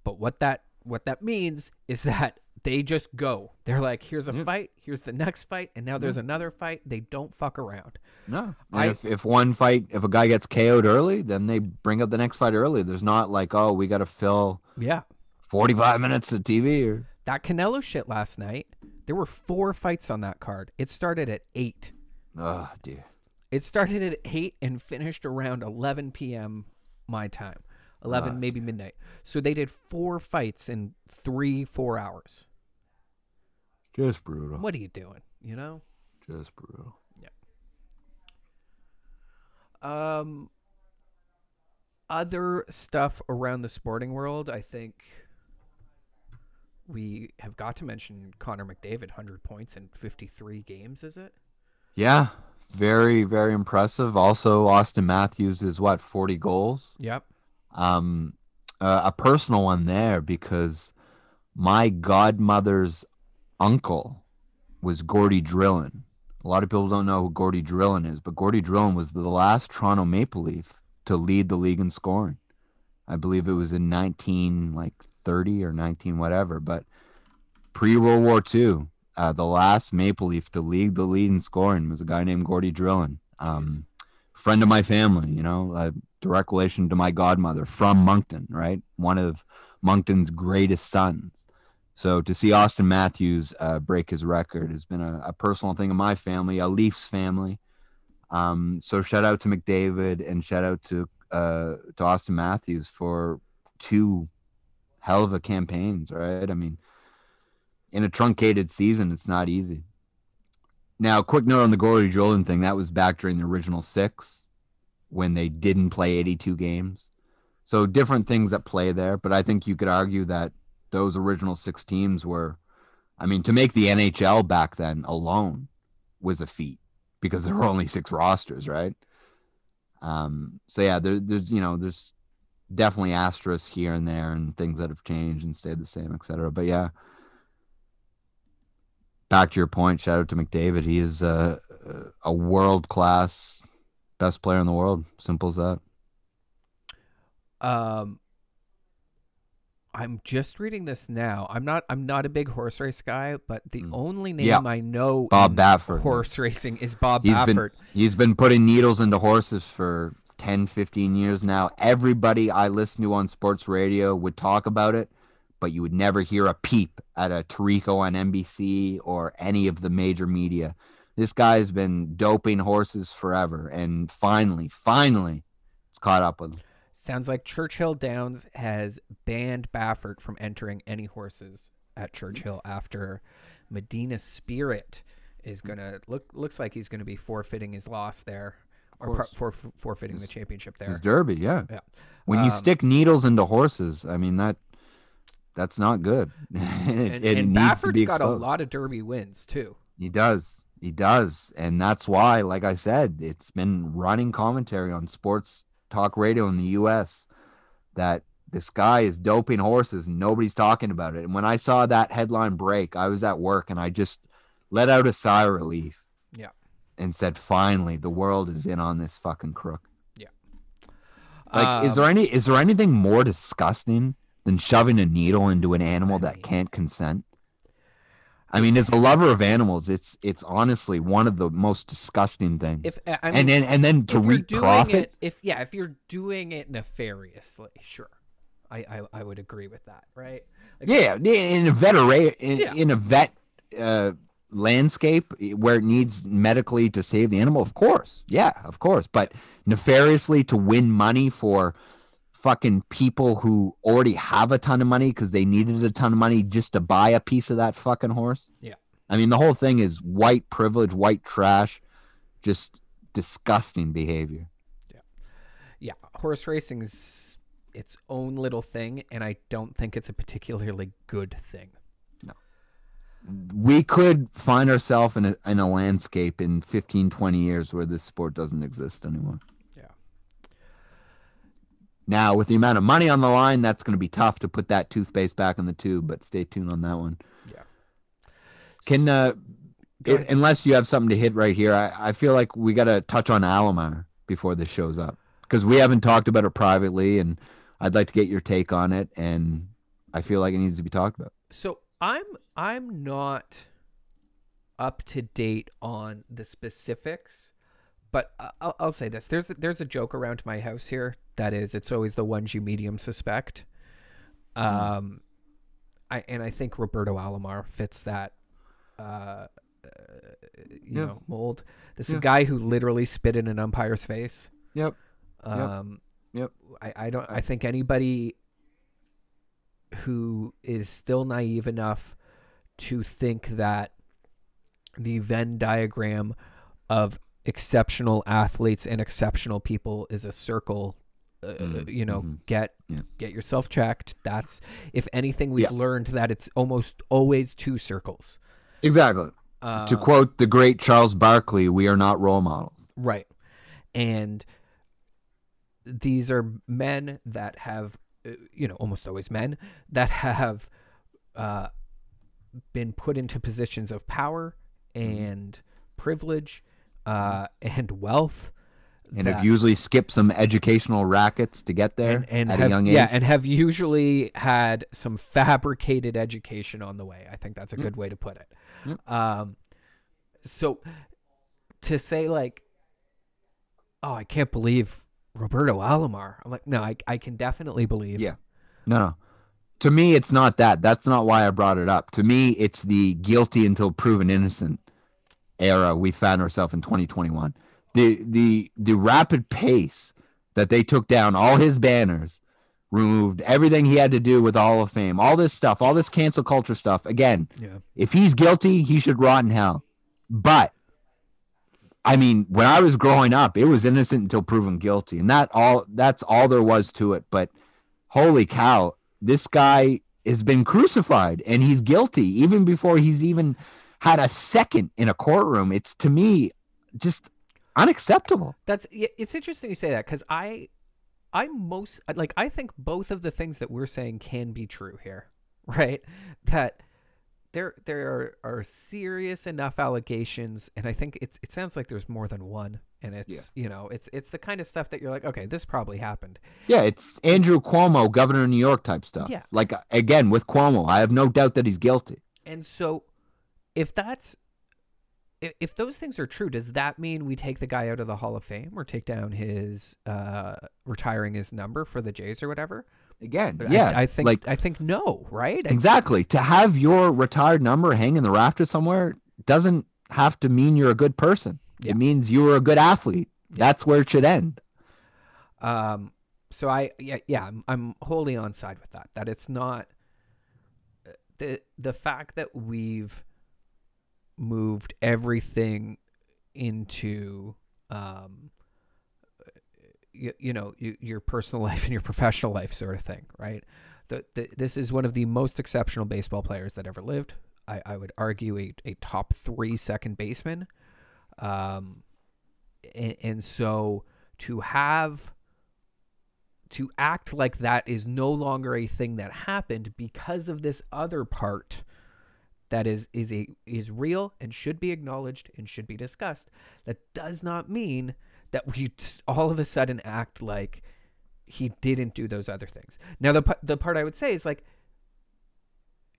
but what that what that means is [LAUGHS] that they just go. They're like, here's a yeah. fight, here's the next fight, and now there's yeah. another fight. They don't fuck around. No. I, if if one fight, if a guy gets KO'd early, then they bring up the next fight early. There's not like, oh, we got to fill yeah 45 minutes of TV or that Canelo shit last night, there were four fights on that card. It started at 8. Oh, dear. It started at 8 and finished around 11 p.m. my time. 11, uh, maybe midnight. So they did four fights in three, four hours. Just brutal. What are you doing? You know? Just brutal. Yeah. Um, other stuff around the sporting world, I think we have got to mention Connor McDavid, 100 points in 53 games, is it? Yeah, very, very impressive. Also, Auston Matthews is what, 40 goals? Yep. Um, uh, a personal one there because my godmother's uncle was Gordie Drillon. A lot of people don't know who Gordie Drillon is, but Gordie Drillon was the last Toronto Maple Leaf to lead the league in scoring. I believe it was in 19 like 30 or 19, whatever. But pre World War II, uh, the last Maple Leaf to lead the lead in scoring was a guy named Gordie Drillon. Um, friend of my family, you know, a direct relation to my godmother from Moncton, right? One of Moncton's greatest sons. So to see Auston Matthews uh, break his record has been a, a, personal thing in my family, a Leafs family. Um, so shout out to McDavid and shout out to uh, to Auston Matthews for two hell of a campaigns, right? I mean, in a truncated season, it's not easy. Now, quick note on the Gordie Drillon thing. That was back during the original six when they didn't play 82 games. So different things at play there. But I think you could argue that those original six teams were, I mean, to make the NHL back then alone was a feat because there were only six rosters, right? Um, so yeah, there, there's you know there's definitely asterisks here and there and things that have changed and stayed the same, etc. But yeah, back to your point, shout out to McDavid. He is a a world class best player in the world. Simple as that. Um, I'm just reading this now. I'm not I'm not a big horse race guy, but the mm. only name Yeah. I know Bob in Baffert. horse racing is Bob He's Baffert. been he's been putting needles into horses for 10, 15 years now. Everybody I listen to on sports radio would talk about it, but you would never hear a peep at a Tarico on NBC or any of the major media. This guy has been doping horses forever, and finally, finally, it's caught up with him. Sounds like Churchill Downs has banned Baffert from entering any horses at Churchill after Medina Spirit is gonna look looks like he's gonna be forfeiting his loss there, or pro- for, forfeiting the championship there. His Derby, yeah. Yeah. When you Um, stick needles into horses, I mean that that's not good. [LAUGHS] it, And, it and be got a lot of Derby wins too. He does. He does. And that's why, like I said, it's been running commentary on sports talk radio in the US that this guy is doping horses and nobody's talking about it. And when I saw that headline break, I was at work and I just let out a sigh of relief. Yeah. And said, finally, the world is in on this fucking crook. Yeah. Like, is Um, there any is there anything more disgusting than shoving a needle into an animal that can't consent? I mean, as a lover of animals, it's it's honestly one of the most disgusting things. If I mean, and then and then to reap profit, it, if yeah, if you're doing it nefariously, sure, I I, I would agree with that, right? Like, yeah, in a vetera- in, Yeah. in a vet uh, landscape where it needs medically to save the animal, of course, yeah, of course. But nefariously to win money for fucking people who already have a ton of money because they needed a ton of money just to buy a piece of that fucking horse. Yeah. I mean, the whole thing is white privilege, white trash, just disgusting behavior. yeah, Yeah. horse racing's its own little thing, and I don't think it's a particularly good thing. No. We could find ourselves in a, in a landscape in 15 20 years where this sport doesn't exist anymore. Now with the amount of money on the line that's going to be tough to put that toothpaste back in the tube but stay tuned on that one Yeah. can uh Go i- ahead. unless you have something to hit right here i, I feel like we got to touch on alomar before this shows up because we haven't talked about it privately and i'd like to get your take on it and i feel like it needs to be talked about So I'm I'm not up to date on the specifics, but I'll, I'll say this: there's there's a joke around my house here that is it's always the ones you medium suspect. Um, I and I think Roberto Alomar fits that. Uh, uh, you Yeah. know, mold. This is Yeah. a guy who literally spit in an umpire's face. yep Um, Yep. I, I don't. I think anybody who is still naive enough to think that the Venn diagram of exceptional athletes and exceptional people is a circle. Uh, Mm, you know, mhm. get Yeah. get yourself checked. That's if anything, we've Yeah. learned that it's almost always two circles. exactly Uh, to quote the great Charles Barkley, we are not role models. Right. And these are men that have, uh, you know, almost always men that have uh, been put into positions of power and privilege uh, and wealth. And that- have usually skipped some educational rackets to get there and, and at have, a young age. yeah, and have usually had some fabricated education on the way. I think that's a good way to put it. Yep. Um, so to say like, oh, I can't believe Roberto Alomar. I'm like, no, I, I can definitely believe. Yeah. No, no. To me, it's not that. That's not why I brought it up. To me, it's the guilty until proven innocent era we found ourselves in 2021. The the the rapid pace that they took down all his banners, removed everything he had to do with Hall of Fame, all this stuff, all this cancel culture stuff. Again, Yeah. if he's guilty, he should rot in hell. But I mean, when I was growing up, it was innocent until proven guilty, and that all that's all there was to it. But holy cow, this guy has been crucified and he's guilty even before he's even had a second in a courtroom. It's to me just unacceptable. That's it's interesting you say that because I, I'm most like I think both of the things that we're saying can be true here, [LAUGHS] right? That there there are, are serious enough allegations, and I think it's it sounds like there's more than one and it's you know it's it's the kind of stuff that you're like okay this probably happened Yeah, it's Andrew Cuomo, governor of New York type stuff. Yeah. Like again with Cuomo, I have no doubt that he's guilty. and so if that's if, if those things are true does that mean we take the guy out of the hall of fame or take down his uh retiring his number for the jays or whatever Again, I- yeah, i, think like i think no right I- exactly to have your retired number hang in the rafters somewhere doesn't have to mean you're a good person. Yeah. It means you were a good athlete. That's where it should end. Um, so I yeah yeah I'm I'm wholly on side with that. That it's not uh, the the fact that we've moved everything into um you, you know you, your personal [LAUGHS] life and your professional life sort of thing right? The, the, this is one of the most exceptional baseball players that ever lived. I, I would argue a, a top three second baseman. Um and, and so to have to act like that is no longer a thing that happened because of this other part that is is a is real and should be acknowledged and should be discussed that does not mean that we all of a sudden act like he didn't do those other things now the the part i would say is like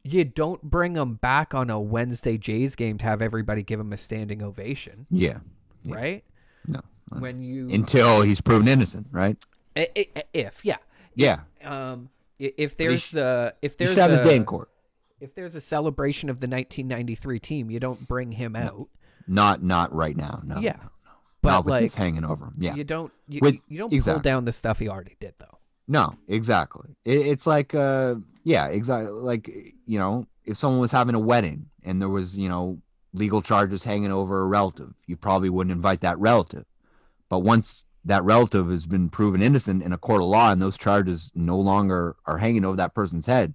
you don't bring him back on a Wednesday Jays game to have everybody give him a standing ovation, Yeah. Yeah. right? No. When you Until he's proven innocent, right? If yeah, Yeah. um, if there's the if He there's should have his day in court. If there's a celebration of the 1993 team, you don't bring him out. Not not right now. No. Yeah, no, but no, but like this hanging over him. Yeah. you don't you, With- you don't pull exactly. down the stuff he already did though. No, exactly. It, it's like, uh, yeah, exactly. Like, you know, if someone was having a wedding and there was, you know, legal charges hanging over a relative, you probably wouldn't invite that relative. But once that relative has been proven innocent in a court of law and those charges no longer are hanging over that person's head,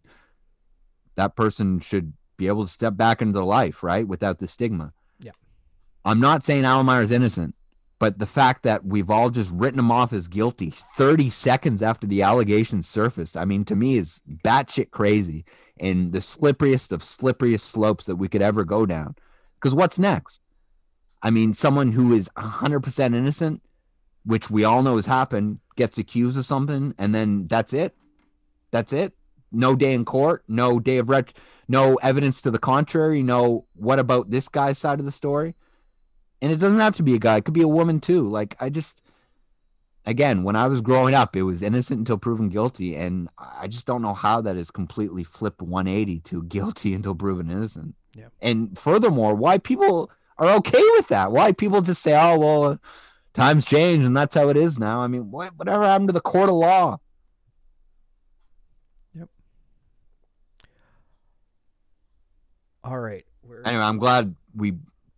that person should be able to step back into their life, right? Without the stigma. Yeah. I'm not saying Alomar's innocent, but the fact that we've all just written him off as guilty 30 seconds after the allegations surfaced, I mean, to me is batshit crazy and the slipperiest of slipperiest slopes that we could ever go down. Because what's next? I mean, someone who is 100% innocent, which we all know has happened, gets accused of something, and then that's it. That's it. No day in court, no day of ret- no evidence to the contrary, no what about this guy's side of the story? And it doesn't have to be a guy, it could be a woman too. Like I just again, when I was growing up, it was innocent until proven guilty, and I just don't know how that is completely flipped 180 to [LAUGHS] guilty until proven innocent. Yeah. And furthermore, why people are okay with that? Why people just say, "Oh, well, times change and that's how it is now." I mean, what whatever happened to the court of law? All right. We're, Anyway, I'm glad we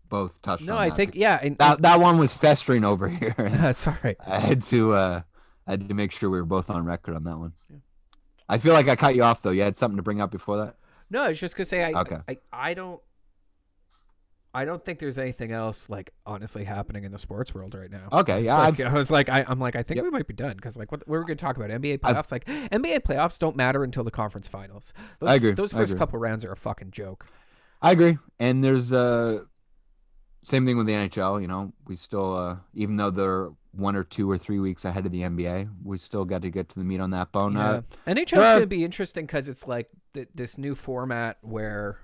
both touched no, I that. think yeah, and, that that one was festering over [LAUGHS] here. [LAUGHS] that's all right. I had to uh I had to make sure we were both on record on that one. Yeah. I feel like I cut you off though. You had something to bring up before that? No, I was just gonna say I, Okay. I I don't I don't think there's anything else like honestly happening in the sports world right now. Okay, yeah, like- I've- was like, I, I'm like, I think Yep. we might be done because like, what we were going to talk about NBA I've- playoffs. like, NBA playoffs don't matter until the conference finals. Those, I agree, Those first agree. couple rounds are a fucking joke. I agree. And there's uh same thing with the NHL, you know. We still uh even though they're one or two or three weeks ahead of the NBA, we still got to get to the meat on that bone. yeah. Uh, NHL's uh, going to be interesting because it's like th- this new format where.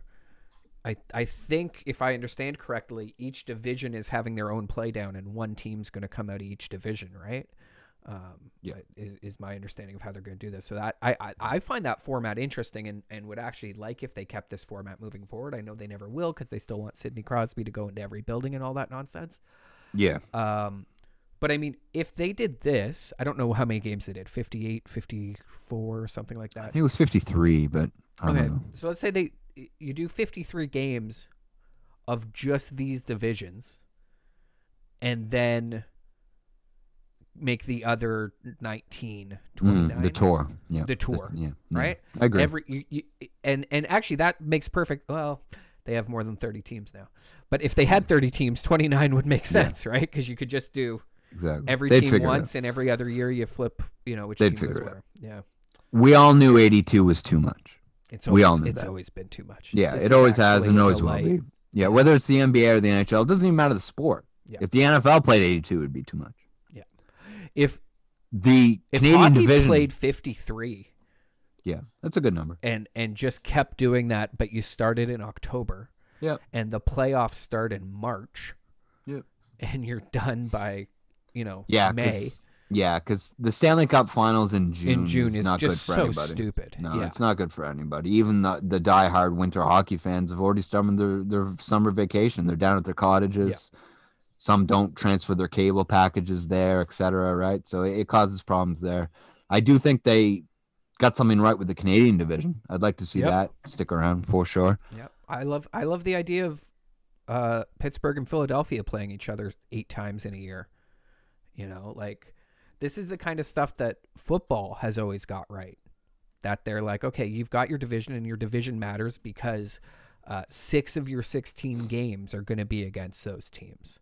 I, I think if I understand correctly, each division is having their own play down, and one team's going to come out of each division, right? Um, Yeah. is, is my understanding of how they're going to do this. So that I, I, I find that format interesting, and, and would actually like if they kept this format moving forward. I know they never will because they still want Sidney Crosby to go into every building and all that nonsense. yeah. Um, but I mean, if they did this, I don't know how many games they did 58, 54, something like I that. think it was 53, but I Okay, don't know. so let's say they you do 53 games of just these divisions and then make the other 19 29 Mm, the tour. Yeah. The tour, yeah. yeah. right? I agree. Every you, you, and and actually that makes perfect well they have more than 30 teams now. But if they had 30 teams, 29 would make Yeah. sense, right? Cuz you could just do exactly. every They'd team out. once and every other year you flip, you know, which They'd team figure it where. Yeah. We all knew 82 was too much. It's We always, all knew it's that. always been too much. Yeah, This it always has and always will be. Yeah, whether it's the NBA or the NHL, it doesn't even matter the sport. Yeah. If the NFL played 82, it would be too much. If The if Canadian hockey division, played 53 yeah, that's a good number. and and just kept doing that, but you started in October Yeah, and the playoffs start in March yeah, and you're done by, you know, yeah. May 'cause- yeah, because the Stanley Cup Finals in June, in June is not just good for so anybody. stupid. No, yeah. it's not good for anybody. Even the the diehard winter hockey fans have already started their their summer vacation. They're down at their cottages. Some don't transfer their cable packages there, etc. Right, so it, it causes problems there. I do think they got something right with the Canadian division. I'd like to see Yep. that stick around for sure. Yeah, I love I love the idea of uh, Pittsburgh and Philadelphia playing each other eight times in a year. You know, like this is the kind of stuff that football has always got right. That they're like, okay, you've got your division, and your division matters because uh, six of your sixteen games are going to be against those teams.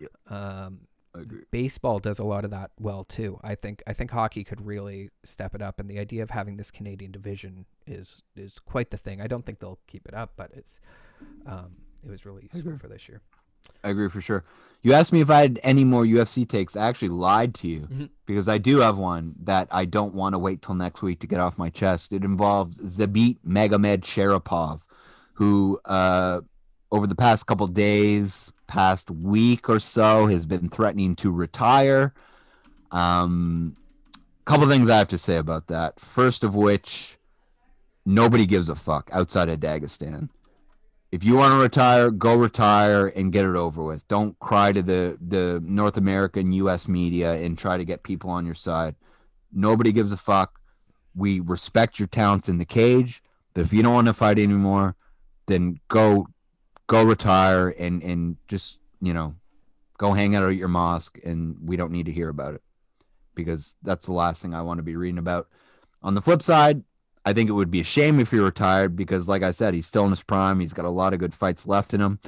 Yep. Um, I agree. baseball does a lot of that well too. I think I think hockey could really step it up, and the idea of having this Canadian division is is quite the thing. I don't think they'll keep it up, but it's um, it was really useful for this year. I agree for sure. You asked me if I had any more UFC takes. I actually lied to you Mhm. because I do have one that I don't want to wait till next week to get off my chest. It involves Zabit Magomedsharipov, who uh, over the past couple days, past week or so, has been threatening to retire. Um, couple things I have to say about that. First of which, nobody gives a fuck outside of Dagestan if you want to retire, go retire and get it over with. Don't cry to the the North American US media and try to get people on your side. Nobody gives a fuck. We respect your talents in the cage, but if you don't want to fight anymore, then go go retire and and just, you know, go hang out at your mosque and we don't need to hear about it because that's the last thing I want to be reading about. On the flip side, I think it would be a shame if he retired because, like I said, he's still in his prime. He's got a lot of good fights left in him.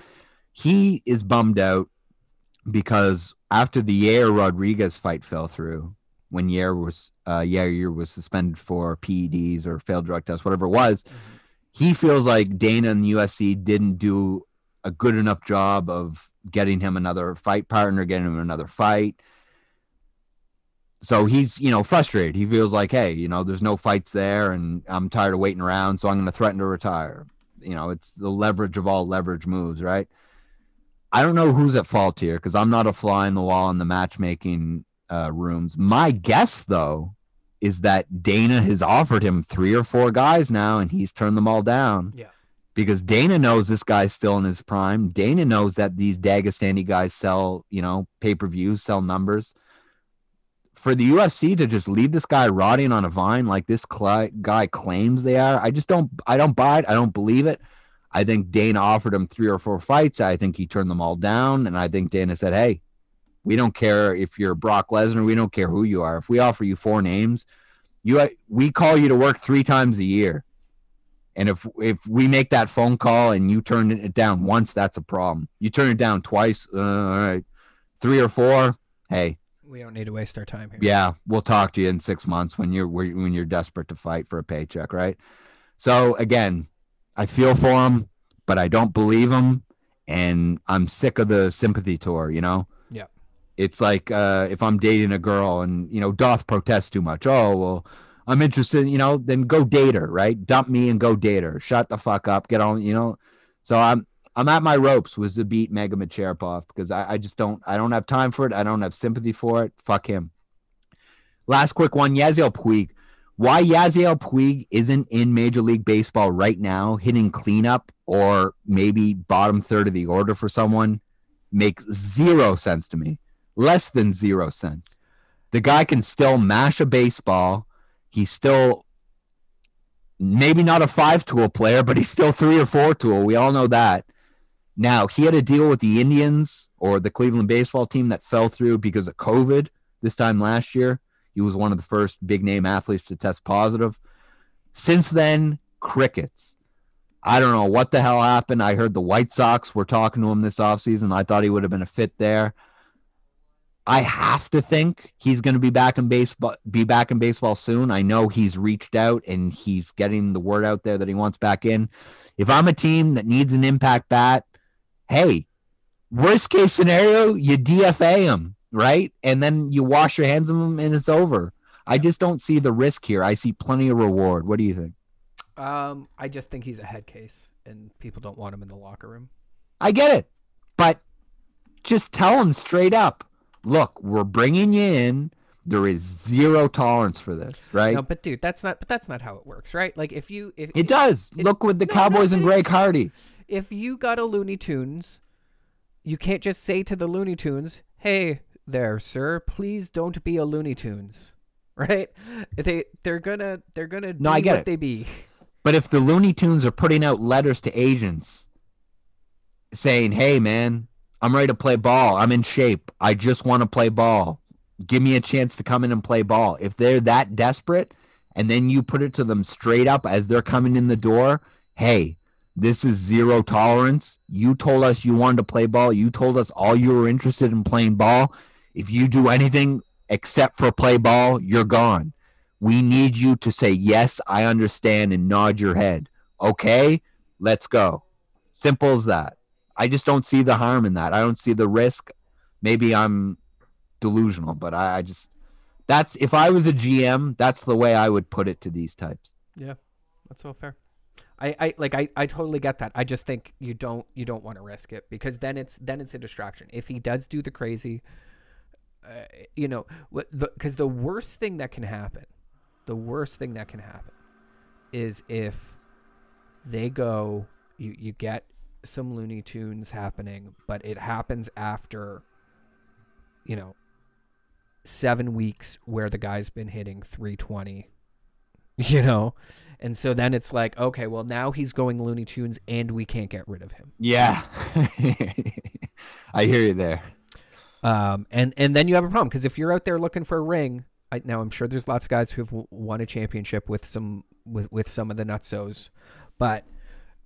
He is bummed out because after the Yair Rodriguez fight fell through, when Yair was uh, Yair was suspended for PEDs or failed drug tests, whatever it was, he feels like Dana and the UFC didn't do a good enough job of getting him another fight partner, getting him another fight. So he's you know frustrated. He feels like hey you know there's no fights there and i'm tired of waiting around so i'm going to threaten to retire. You know it's the leverage of all leverage moves right? I don't know who's at fault here because i'm not a fly in the wall in the matchmaking uh, rooms. My guess though is that dana has offered him three or four guys now and he's turned them all down. Yeah. Because Dana knows this guy's still in his prime. Dana knows that these Dagestani guys sell, you know, pay per views, sell numbers. For the UFC to just leave this guy rotting on a vine like this cli- guy claims they are, I just don't. I don't buy it. I don't believe it. I think Dana offered him three or four fights. I think he turned them all down, and I think Dana said, "Hey, we don't care if you're Brock Lesnar. We don't care who you are. If we offer you four names, you we call you to work three times a year." And if if we make that phone call and you turn it down once, that's a problem. You turn it down twice, uh, all right, three or four. Hey, We don't need to waste our time here. yeah, we'll talk to you in six months when you're when you're desperate to fight for a paycheck, right? So again, I feel for him, but I don't believe him, and I'm sick of the sympathy tour. You know, Yeah. it's like uh, if I'm dating a girl and you know doth protest too much. Oh well, I'm interested. You know, then go date her, right? Dump me and go date her. Shut the fuck up. Get on. You know. So I'm I'm at my ropes with the beat Magomedsharipov because I, I just don't I don't have time for it. I don't have sympathy for it. Fuck him. Last quick one, Yasiel Puig. Why Yasiel Puig isn't in Major League Baseball right now, hitting cleanup or maybe bottom third of the order for someone, makes zero sense to me. Less than zero sense. The guy can still mash a baseball. He's still maybe not a five tool player, but he's still three or four tool. We all know that. Now, he had a deal with the Indians or the Cleveland baseball team that fell through because of COVID this time last year. He was one of the first big name athletes to test positive. Since then, crickets. I don't know what the hell happened. I heard the White Sox were talking to him this offseason. I thought he would have been a fit there. I have to think he's going to be back in baseball be back in baseball soon. I know he's reached out and he's getting the word out there that he wants back in. If I'm a team that needs an impact bat, hey, Worst case scenario, you DFA him, right? And then you wash your hands of him and it's over. I just don't see the risk here. I see plenty of reward. What do you think? Um, I just think he's a head case, and people don't want him in the locker room. I get it, but just tell him straight up. Look, we're bringing you in. There is zero tolerance for this, right? No, but dude, that's not. But that's not how it works, right? Like if you if it does. Look with the No, no, Cowboys and but- Greg Hardy. if you got a Looney Tunes, you can't just say to the Looney Tunes, "Hey there, sir, please don't be a Looney Tunes." [LAUGHS] Right? They they're gonna they're gonna No, be I get what it. they be. But if the Looney Tunes are putting out letters to agents saying, "Hey, man, I'm ready to play ball. I'm in shape. I just want to play ball. Give me a chance to come in and play ball." If they're that desperate, and then you put it to them straight up as they're coming in the door, "Hey, this is zero tolerance. You told us you wanted to play ball. You told us all you were interested in playing ball. If you do anything except for play ball, you're gone." We need you to say, Yes, I understand, and nod your head. Okay, let's go. Simple as that. I just don't see the harm in that. I don't see the risk. Maybe I'm delusional, but I, I just, that's, if I was a GM, that's the way I would put it to these types. Yeah, that's all fair. I, I like I, I totally get that. I just think you don't you don't want to risk it because then it's then it's a distraction. If he does do the crazy, uh, you know, what the because the worst thing that can happen, the worst thing that can happen, is if they go you you get some Looney Tunes happening, but it happens after, you know, seven weeks where the guy's been hitting 320 [LAUGHS] you know and so then it's like okay well now he's going looney tunes and we can't get rid of him Yeah. [LAUGHS] I hear you there. um and and then you have a problem because if you're out there looking for a ring I, now i'm sure there's lots of guys who've won a championship with some with with some of the nutsos but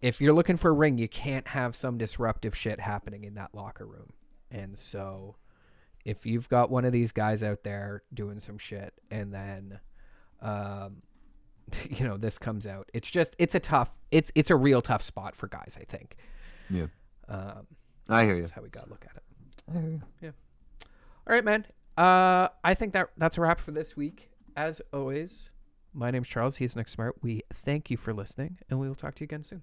if you're looking for a ring you can't have some disruptive shit happening in that locker room. And so if you've got one of these guys out there doing some shit and then um [LAUGHS] you know this comes out it's just it's a tough it's it's a real tough spot for guys i think. Yeah. um I hear you. that's how we gotta look at it. I hear you. yeah. All right man. Uh i think that that's a wrap for this week. As always my name's charles. He's nick smart. We thank you for listening and we will talk to you again soon